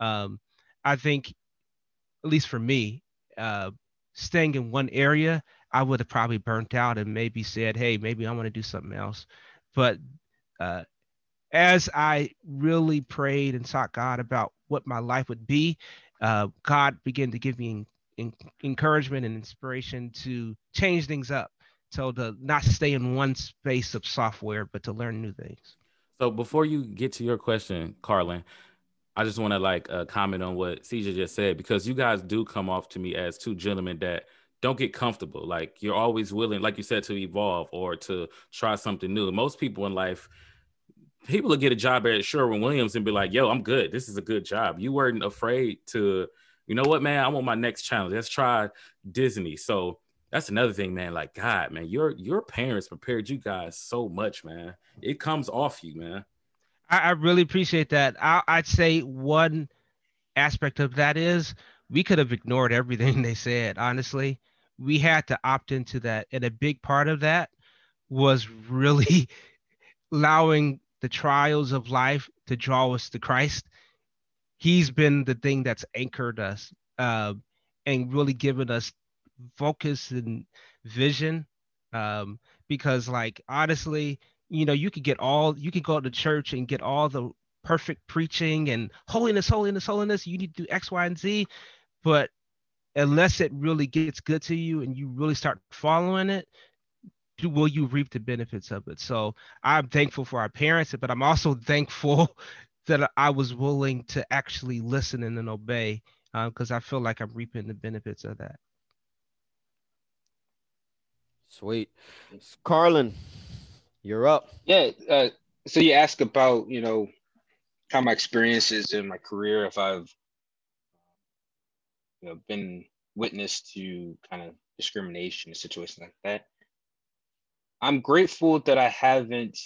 Um, I think, at least for me, uh, staying in one area, I would have probably burnt out and maybe said, "Hey, maybe I want to do something else." But uh, as I really prayed and sought God about what my life would be, uh, God began to give me in, encouragement and inspiration to change things up. So to not stay in one space of software, but to learn new things. So before you get to your question, Carlin, I just want to like uh, comment on what CJ just said because you guys do come off to me as two gentlemen that don't get comfortable. Like you're always willing, like you said, to evolve or to try something new. Most people in life people will get a job at Sherwin Williams and be like, yo, I'm good. This is a good job. You weren't afraid to, you know what, man, I want my next challenge. Let's try Disney. So that's another thing, man. Like God, man, your your parents prepared you guys so much, man. It comes off you, man. I, I really appreciate that. I, I'd say one aspect of that is we could have ignored everything <laughs> they said. Honestly, we had to opt into that, and a big part of that was really <laughs> allowing the trials of life to draw us to Christ. He's been the thing that's anchored us uh, and really given us focus and vision. Um, because, like, honestly, you know, you could get all, you could go to church and get all the perfect preaching and holiness, holiness, holiness. You need to do X, Y, and Z. But unless it really gets good to you and you really start following it, will you reap the benefits of it? So I'm thankful for our parents, but I'm also <laughs> thankful that I was willing to actually listen and then obey because uh, I feel like I'm reaping the benefits of that. Sweet. Carlin, you're up. Yeah. Uh, so you ask about, you know, how my experiences in my career, if I've you know, been witness to kind of discrimination and situations like that. I'm grateful that I haven't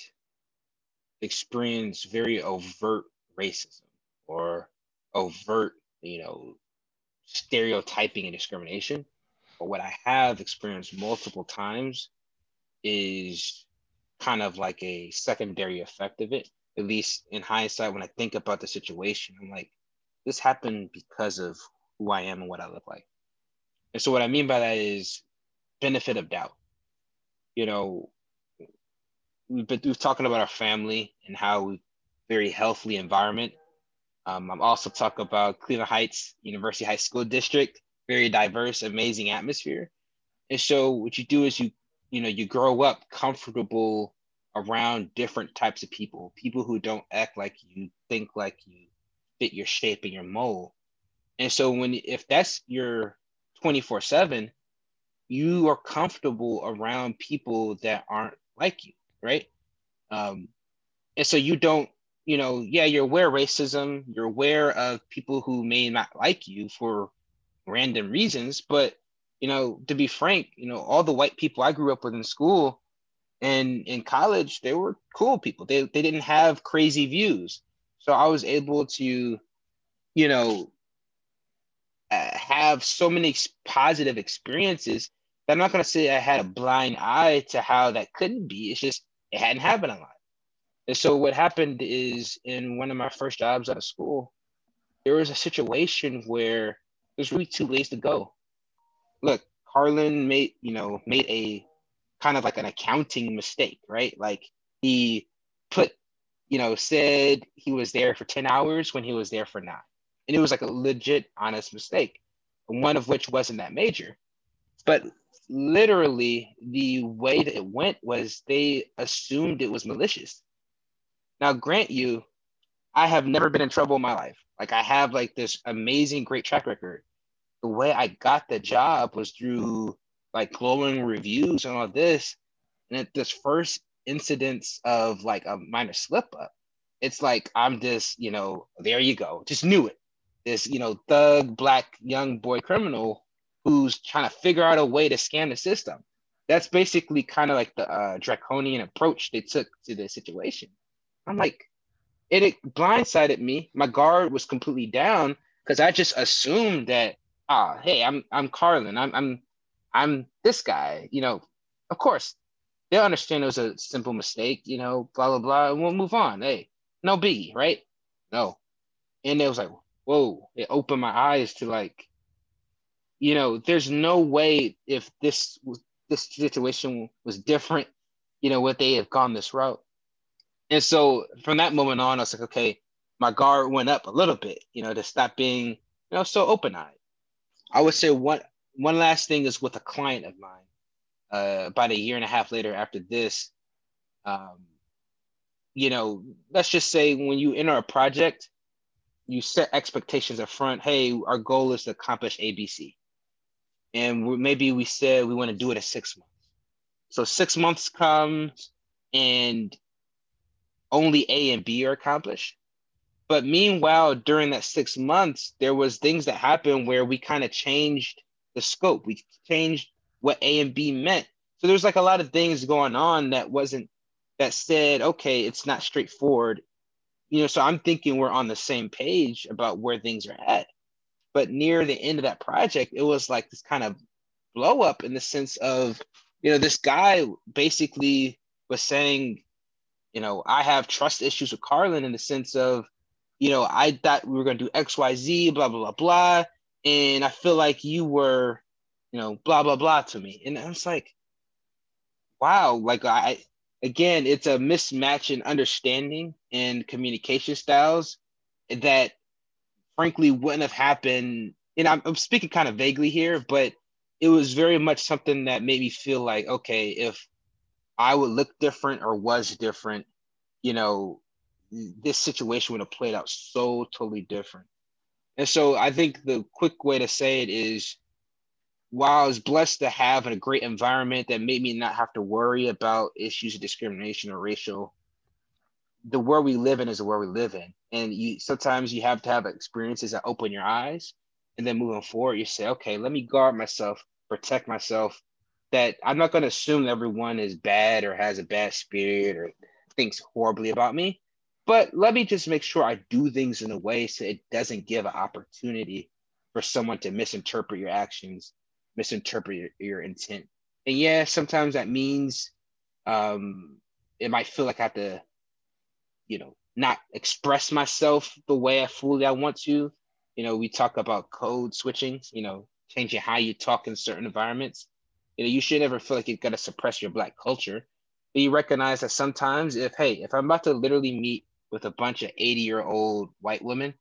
experienced very overt racism or overt, you know, stereotyping and discrimination. But what I have experienced multiple times is kind of like a secondary effect of it. At least in hindsight, when I think about the situation, I'm like, this happened because of who I am and what I look like. And so what I mean by that is benefit of doubt you know, we've been we've talking about our family and how we very healthy environment. Um, I'm also talking about Cleveland Heights University High School District, very diverse, amazing atmosphere. And so what you do is you, you know, you grow up comfortable around different types of people, people who don't act like you, think like you, fit your shape and your mold. And so when if that's your 24 7, you are comfortable around people that aren't like you, right? Um, and so you don't, you know, yeah, you're aware of racism, you're aware of people who may not like you for random reasons, but you know, to be frank, you know, all the white people I grew up with in school and in college, they were cool people. They they didn't have crazy views. So I was able to, you know, uh, have so many positive experiences I'm not going to say I had a blind eye to how that couldn't be. It's just it hadn't happened a lot. And so what happened is in one of my first jobs out of school, there was a situation where was really two ways to go. Look, Carlin made, you know, made a kind of like an accounting mistake, right? Like he put, you know, said he was there for 10 hours when he was there for nine. And it was like a legit honest mistake, one of which wasn't that major. But literally the way that it went was they assumed it was malicious. Now, grant you, I have never been in trouble in my life. Like I have like this amazing, great track record. The way I got the job was through like glowing reviews and all this. And at this first incidence of like a minor slip up, it's like I'm just, you know, there you go. Just knew it. This, you know, thug black young boy criminal who's trying to figure out a way to scan the system. That's basically kind of like the uh, draconian approach they took to the situation. I'm like, it, it blindsided me. My guard was completely down because I just assumed that, ah, hey, I'm I'm Carlin. I'm I'm I'm this guy. You know, of course, they'll understand it was a simple mistake. You know, blah blah blah, and we'll move on. Hey, no biggie, right? No, and it was like, whoa! It opened my eyes to like you know, there's no way if this this situation was different, you know, would they have gone this route? And so from that moment on, I was like, okay, my guard went up a little bit, you know, to stop being, you know, so open-eyed. I would say one one last thing is with a client of mine. Uh, about a year and a half later after this, um, you know, let's just say when you enter a project, you set expectations up front. Hey, our goal is to accomplish ABC and maybe we said we want to do it at six months. So six months comes and only A and B are accomplished. But meanwhile, during that six months, there was things that happened where we kind of changed the scope. We changed what A and B meant. So there's like a lot of things going on that wasn't that said, okay, it's not straightforward. You know, so I'm thinking we're on the same page about where things are at. But near the end of that project, it was like this kind of blow up in the sense of, you know, this guy basically was saying, you know, I have trust issues with Carlin in the sense of, you know, I thought we were going to do X, Y, Z, blah, blah, blah, blah. And I feel like you were, you know, blah, blah, blah to me. And I was like, wow, like I, again, it's a mismatch in understanding and communication styles that frankly wouldn't have happened. And I'm, I'm speaking kind of vaguely here, but it was very much something that made me feel like, okay, if I would look different or was different, you know, this situation would have played out so totally different. And so I think the quick way to say it is while I was blessed to have a great environment that made me not have to worry about issues of discrimination or racial, the world we live in is the world we live in. And you sometimes you have to have experiences that open your eyes. And then moving forward, you say, okay, let me guard myself, protect myself. That I'm not going to assume everyone is bad or has a bad spirit or thinks horribly about me. But let me just make sure I do things in a way so it doesn't give an opportunity for someone to misinterpret your actions, misinterpret your, your intent. And yeah, sometimes that means um, it might feel like I have to, you know, not express myself the way I fully I want to. You know, we talk about code switching, you know, changing how you talk in certain environments. You know, you should never feel like you've got to suppress your black culture. But you recognize that sometimes if, hey, if I'm about to literally meet with a bunch of 80 year old white women,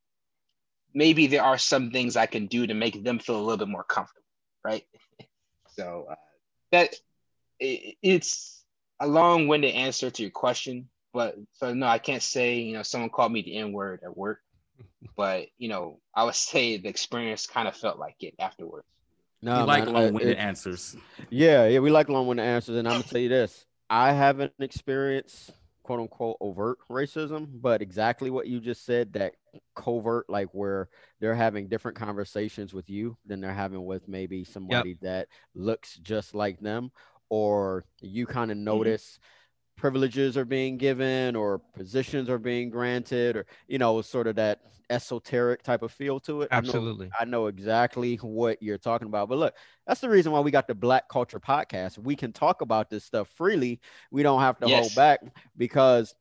maybe there are some things I can do to make them feel a little bit more comfortable, right? <laughs> so uh, that it, it's a long winded answer to your question, but so no, I can't say, you know, someone called me the N word at work, <laughs> but you know, I would say the experience kind of felt like it afterwards. No, like long-winded answers. Yeah, yeah, we like long-winded answers, and I'm gonna tell you this: I haven't experienced quote unquote overt racism, but exactly what you just said that covert, like where they're having different conversations with you than they're having with maybe somebody yep. that looks just like them, or you kind of mm-hmm. notice. Mm-hmm privileges are being given or positions are being granted or you know sort of that esoteric type of feel to it. Absolutely I know, I know, exactly what you're talking about but look that's the reason why we got the black culture podcast. We can talk about this stuff freely. We don't have to yes. hold back because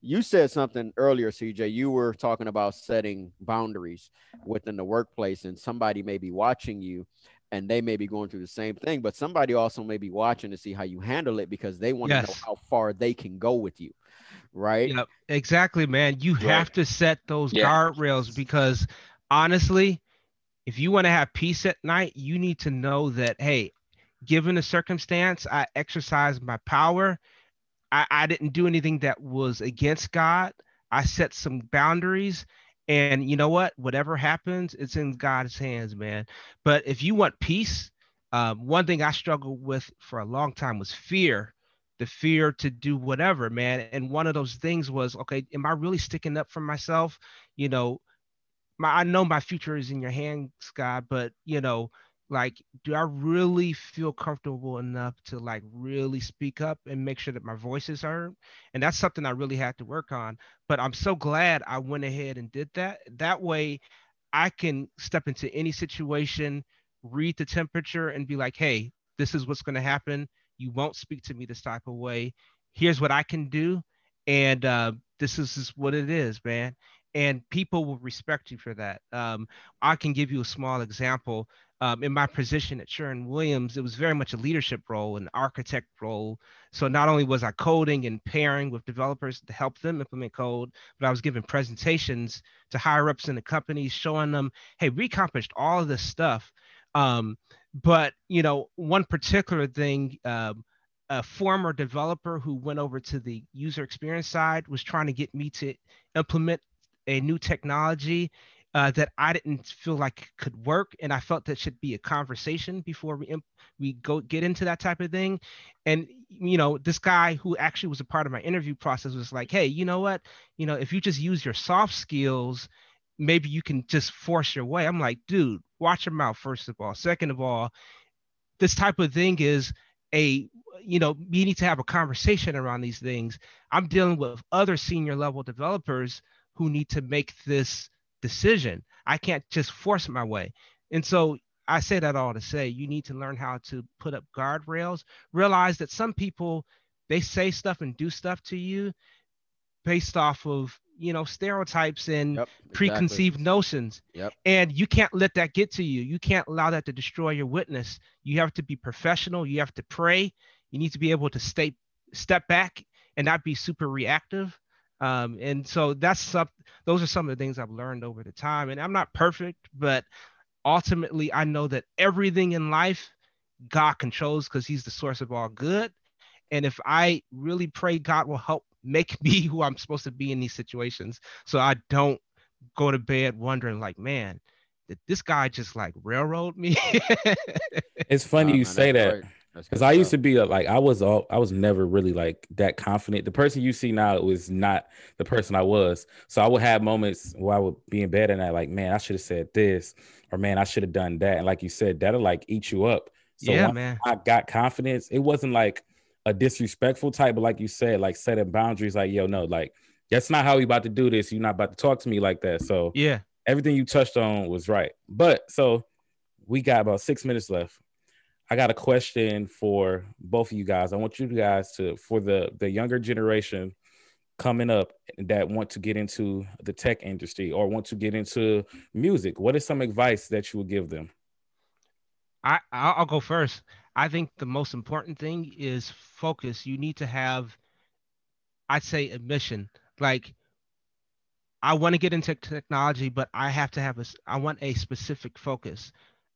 you said something earlier cj you were talking about setting boundaries within the workplace and somebody may be watching you and they may be going through the same thing but somebody also may be watching to see how you handle it because they want yes. to know how far they can go with you right yep exactly man you right. have to set those yeah. guardrails because honestly if you want to have peace at night you need to know that hey given the circumstance i exercised my power I, I didn't do anything that was against god i set some boundaries and you know what? Whatever happens, it's in God's hands, man. But if you want peace, um, one thing I struggled with for a long time was fear the fear to do whatever, man. And one of those things was, okay, am I really sticking up for myself? You know, my I know my future is in your hands, God, but you know, like do i really feel comfortable enough to like really speak up and make sure that my voice is heard? And that's something i really had to work on but i'm so glad i went ahead and did that. That way i can step into any situation read the temperature and be like hey this is what's going to happen. You won't speak to me this type of way. Here's what i can do and uh, this is, is what it is man. And people will respect you for that. Um, I can give you a small example um, in my position at Sherwin Williams, it was very much a leadership role, an architect role. So not only was I coding and pairing with developers to help them implement code, but I was giving presentations to higher ups in the companies, showing them, hey, we accomplished all of this stuff. Um, but you know, one particular thing, um, a former developer who went over to the user experience side was trying to get me to implement a new technology uh, that I didn't feel like could work, and I felt that should be a conversation before we imp- we go get into that type of thing. And you know, this guy who actually was a part of my interview process was like, "Hey, you know what? You know, if you just use your soft skills, maybe you can just force your way." I'm like, "Dude, watch your mouth first of all. Second of all." this type of thing is a you know we need to have a conversation around these things i'm dealing with other senior level developers who need to make this decision. I can't just force my way. And so i say that all to say you need to learn how to put up guardrails. Realize that some people they say stuff and do stuff to you based off of you know stereotypes and Yep, preconceived notions. Yep. and you can't let that get to you. You can't allow that to destroy your witness. You have to be professional. You have to pray. You need to be able to stay step back and not be super reactive um, and so that's some those are some of the things i've learned over the time and i'm not perfect but ultimately i know that everything in life god controls because he's the source of all good and if i really pray god will help make <laughs> me who i'm supposed to be in these situations so i don't go to bed wondering like man did this guy just like railroad me <laughs> It's funny Nah, you man, say that. great. Because I used to be uh, like I was all I was never really like that confident. The person you see now was not the person I was. So I would have moments where I would be in bed and I like, man, I should have said this, or man, I should have done that. And like you said, that'll like eat you up. So yeah man I got confidence, it wasn't like a disrespectful type, but like you said, like setting boundaries, like, yo, no, like that's not how we about to do this. You're not about to talk to me like that. So yeah everything you touched on was right. But so we got about six minutes left. I got a question for both of you guys. I want you guys to, for the the younger generation coming up that want to get into the tech industry or want to get into music. What is some advice that you would give them? I I'll, go first. I think the most important thing is focus. You need to have, I'd say, a mission. Like, I want to get into technology, but I have to have a. I want a specific focus.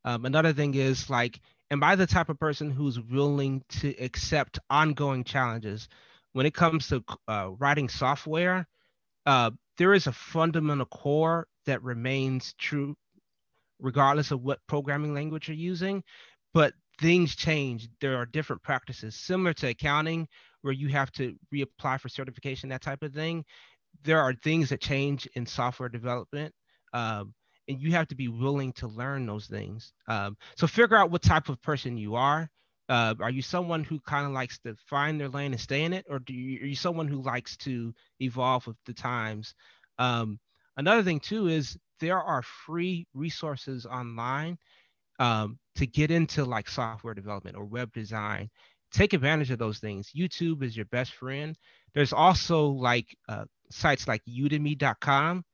Um, another thing is like, am I the type of person who's willing to accept ongoing challenges? When it comes to uh, writing software, uh, there is a fundamental core that remains true regardless of what programming language you're using. But things change. There are different practices, similar to accounting, where you have to reapply for certification, that type of thing. There are things that change in software development. Um, and you have to be willing to learn those things. Um, so figure out what type of person you are. Uh, are you someone who kind of likes to find their lane and stay in it, or do you, are you someone who likes to evolve with the times? Um, another thing too is there are free resources online um, to get into like software development or web design. Take advantage of those things. YouTube is your best friend. There's also like uh, sites like udemy.com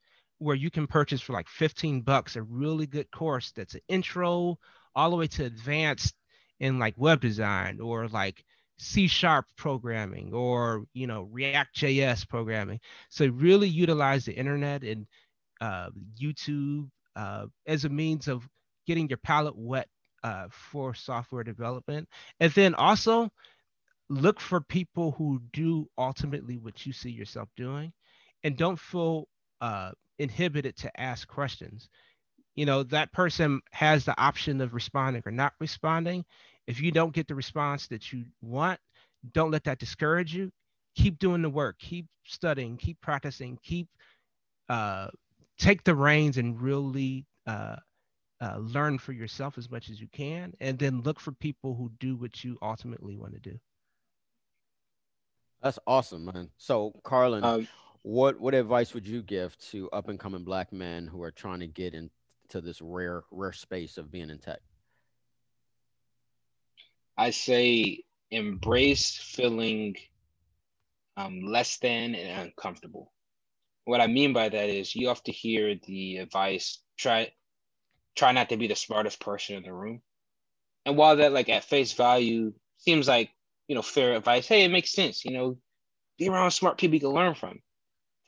where you can purchase for like 15 bucks a really good course that's an intro all the way to advanced in like web design or like C sharp programming or you know React JS programming. So really utilize the internet and uh, YouTube uh, as a means of getting your palette wet uh, for software development. And then also look for people who do ultimately what you see yourself doing and don't feel uh, inhibited to ask questions. You know, that person has the option of responding or not responding. If you don't get the response that you want, don't let that discourage you. Keep doing the work, keep studying, keep practicing, keep uh, take the reins and really uh, uh, learn for yourself as much as you can, and then look for people who do what you ultimately want to do. That's awesome, man. So, Carlin, Um, what what advice would you give to up and coming black men who are trying to get into this rare rare space of being in tech? I say embrace feeling um, less than and uncomfortable. What I mean by that is you have to hear the advice try try not to be the smartest person in the room. And while that like at face value seems like, you know, fair advice, hey, it makes sense, you know, be around smart people you can learn from.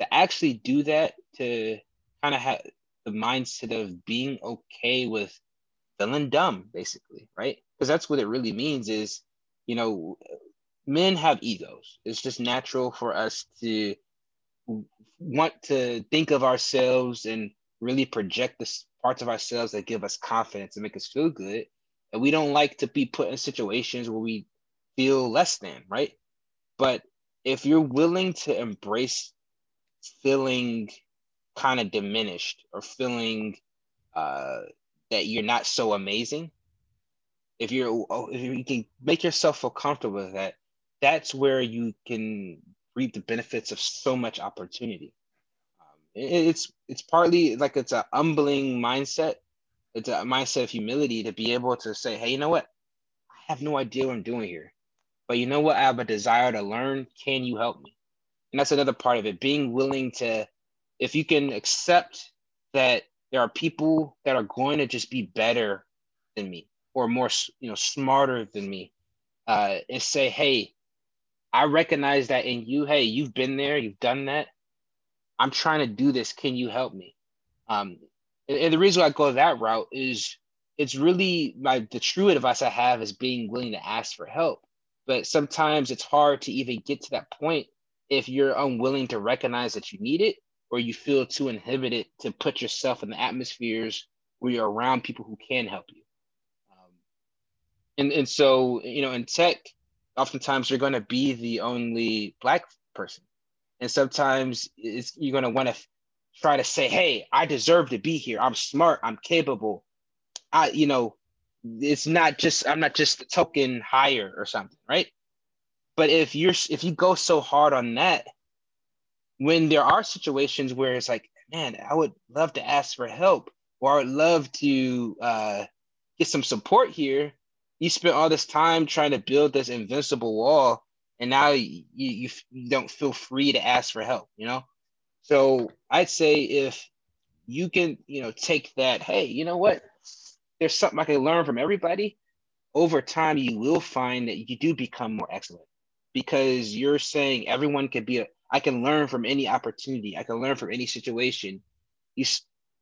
To actually do that, to kind of have the mindset of being okay with feeling dumb, basically, right? Because that's what it really means is, you know, men have egos. It's just natural for us to want to think of ourselves and really project the parts of ourselves that give us confidence and make us feel good. And we don't like to be put in situations where we feel less than, right? But if you're willing to embrace feeling kind of diminished or feeling uh, that you're not so amazing, if you're oh, if you can make yourself feel comfortable with that, that's where you can reap the benefits of so much opportunity. Um, it, it's it's partly like it's a humbling mindset. It's a mindset of humility to be able to say, hey, you know what? I have no idea what I'm doing here, but you know what? I have a desire to learn. Can you help me? And that's another part of it. Being willing to, if you can accept that there are people that are going to just be better than me or more you know smarter than me uh, and say hey i recognize that in you. Hey you've been there. You've done that. I'm trying to do this. Can you help me? Um, and, and the reason i go that route is it's really my the true advice i have is being willing to ask for help. But sometimes it's hard to even get to that point if you're unwilling to recognize that you need it or you feel too inhibited to put yourself in the atmospheres where you're around people who can help you. Um, and and so you know in tech oftentimes you're going to be the only black person. And sometimes you're going to want to try to say hey i deserve to be here. I'm smart. I'm capable. I you know it's not just i'm not just a token hire or something right but if you're if you go so hard on that when there are situations where it's like man i would love to ask for help or i would love to uh, get some support here you spent all this time trying to build this invincible wall and now you, you, you don't feel free to ask for help you know? So i'd say if you can you know take that hey you know what? There's something i can learn from everybody. Over time you will find that you do become more excellent because you're saying everyone can be a i can learn from any opportunity. I can learn from any situation. You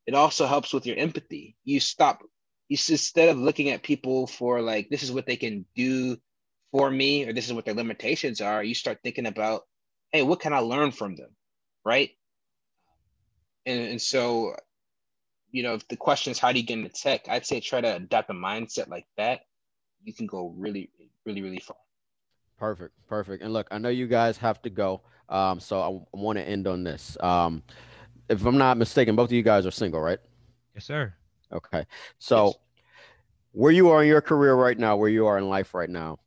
it also helps with your empathy. You stop you instead of looking at people for like this is what they can do for me or this is what their limitations are you start thinking about hey what can i learn from them right? And, and so you know if the question is how do you get into tech i'd say try to adopt a mindset like that. You can go really really really far perfect perfect and look i know you guys have to go um, so i, I want to end on this um, if i'm not mistaken both of you guys are single right yes sir Okay. So yes. where you are in your career right now, where you are in life right now,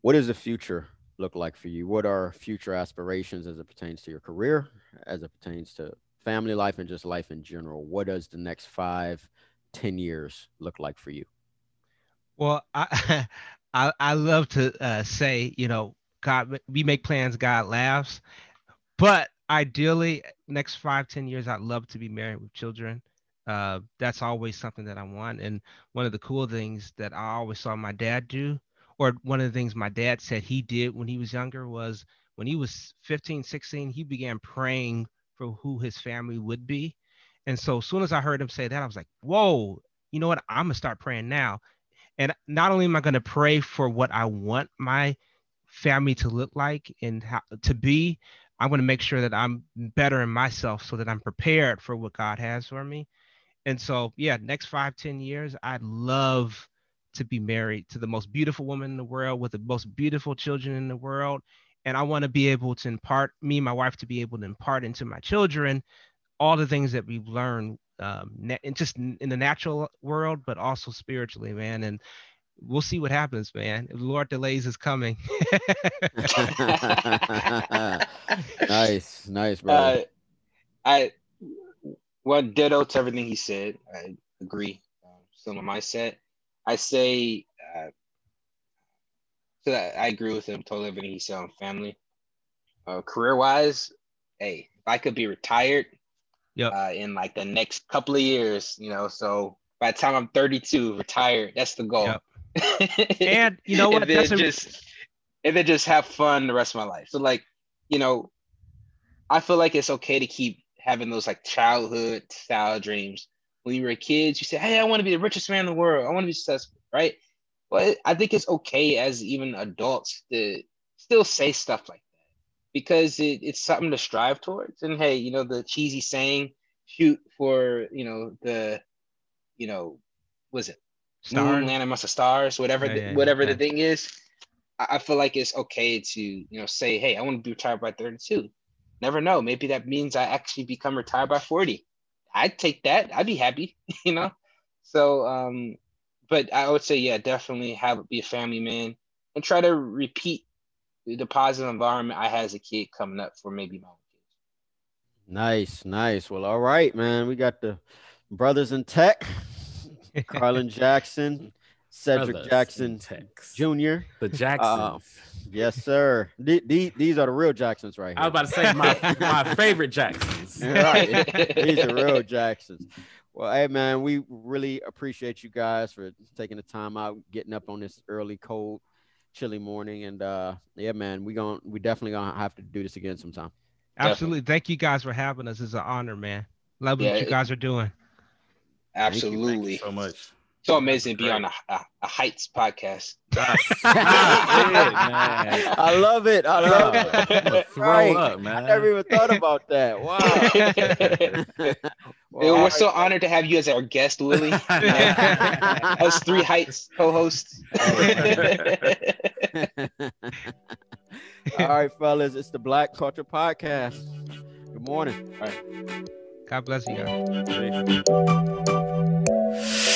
what does the future look like for you? What are future aspirations as it pertains to your career, as it pertains to family life and just life in general? What does the next five, ten years look like for you? Well, I <laughs> I, I love to uh, say, you know, God, we make plans, God laughs. But ideally, next five, ten years, I'd love to be married with children uh, that's always something that I want. And one of the cool things that I always saw my dad do, or one of the things my dad said he did when he was younger, was when he was 15, 16, he began praying for who his family would be. And so as soon as I heard him say that, I was like, whoa, you know what? I'm going to start praying now. And not only am I going to pray for what I want my family to look like and how to be, I'm going to make sure that I'm better in myself so that I'm prepared for what God has for me. And so, yeah, next five, ten years, I'd love to be married to the most beautiful woman in the world with the most beautiful children in the world. And I want to be able to impart, me and my wife, to be able to impart into my children all the things that we've learned, um, and just in the natural world, but also spiritually, man. And we'll see what happens, man. If the Lord delays is coming. <laughs> nice, nice, bro. Uh, I well, ditto to everything he said. I agree. Um, still my mindset. I say, uh, so I agree with him totally everything he said on family. Uh, career wise, hey, if I could be retired yep. uh, in like the next couple of years, you know, so by the time I'm 32, retired, that's the goal. Yep. <laughs> and you know what? and then just and then just have fun the rest of my life. So like, you know, I feel like it's okay to keep having those like childhood style dreams. When you were kids, you say, "Hey, I want to be the richest man in the world. I want to be successful." Right? But I think it's okay as even adults to still say stuff like that because it, it's something to strive towards. And hey, you know the cheesy saying, "Shoot for you know the, you know, was it Star? moon, land amongst the stars, whatever yeah, the, yeah, whatever yeah. the thing is." I feel like it's okay to you know say, "Hey, I want to be retired by 32." never know. Maybe that means I actually become retired by 40. I'd take that. I'd be happy, <laughs> you know? So, um, but I would say, yeah, definitely have be a family man and try to repeat the positive environment I had as a kid coming up for maybe my own kids. Nice, nice. Well, all right, man. We got the brothers in tech, <laughs> Carlin Jackson, Cedric Brothers Jackson in Jr. The Jacksons. Uh, yes, sir. The- the- these are the real Jacksons right here. I was about to say my my <laughs> favorite Jacksons. <laughs> right. These are real Jacksons. Well, hey man, we really appreciate you guys for taking the time out, getting up on this early, cold, chilly morning, and uh, yeah, man, we going we definitely gonna have to do this again sometime. Absolutely. Thank you guys for having us. It's an honor, man. Love Yeah, what you guys are doing. Absolutely. so much. So amazing to be on a, a, a Heights podcast. Stop <laughs> it, man. I love it. I love it. I'm <laughs> throw Right. up, I man. never even thought about that. Wow. <laughs> Well, We're so honored to have you as our guest, Willie. Us three Heights co-hosts. all right, fellas, it's the Black Culture Podcast. Good morning. God bless you guys.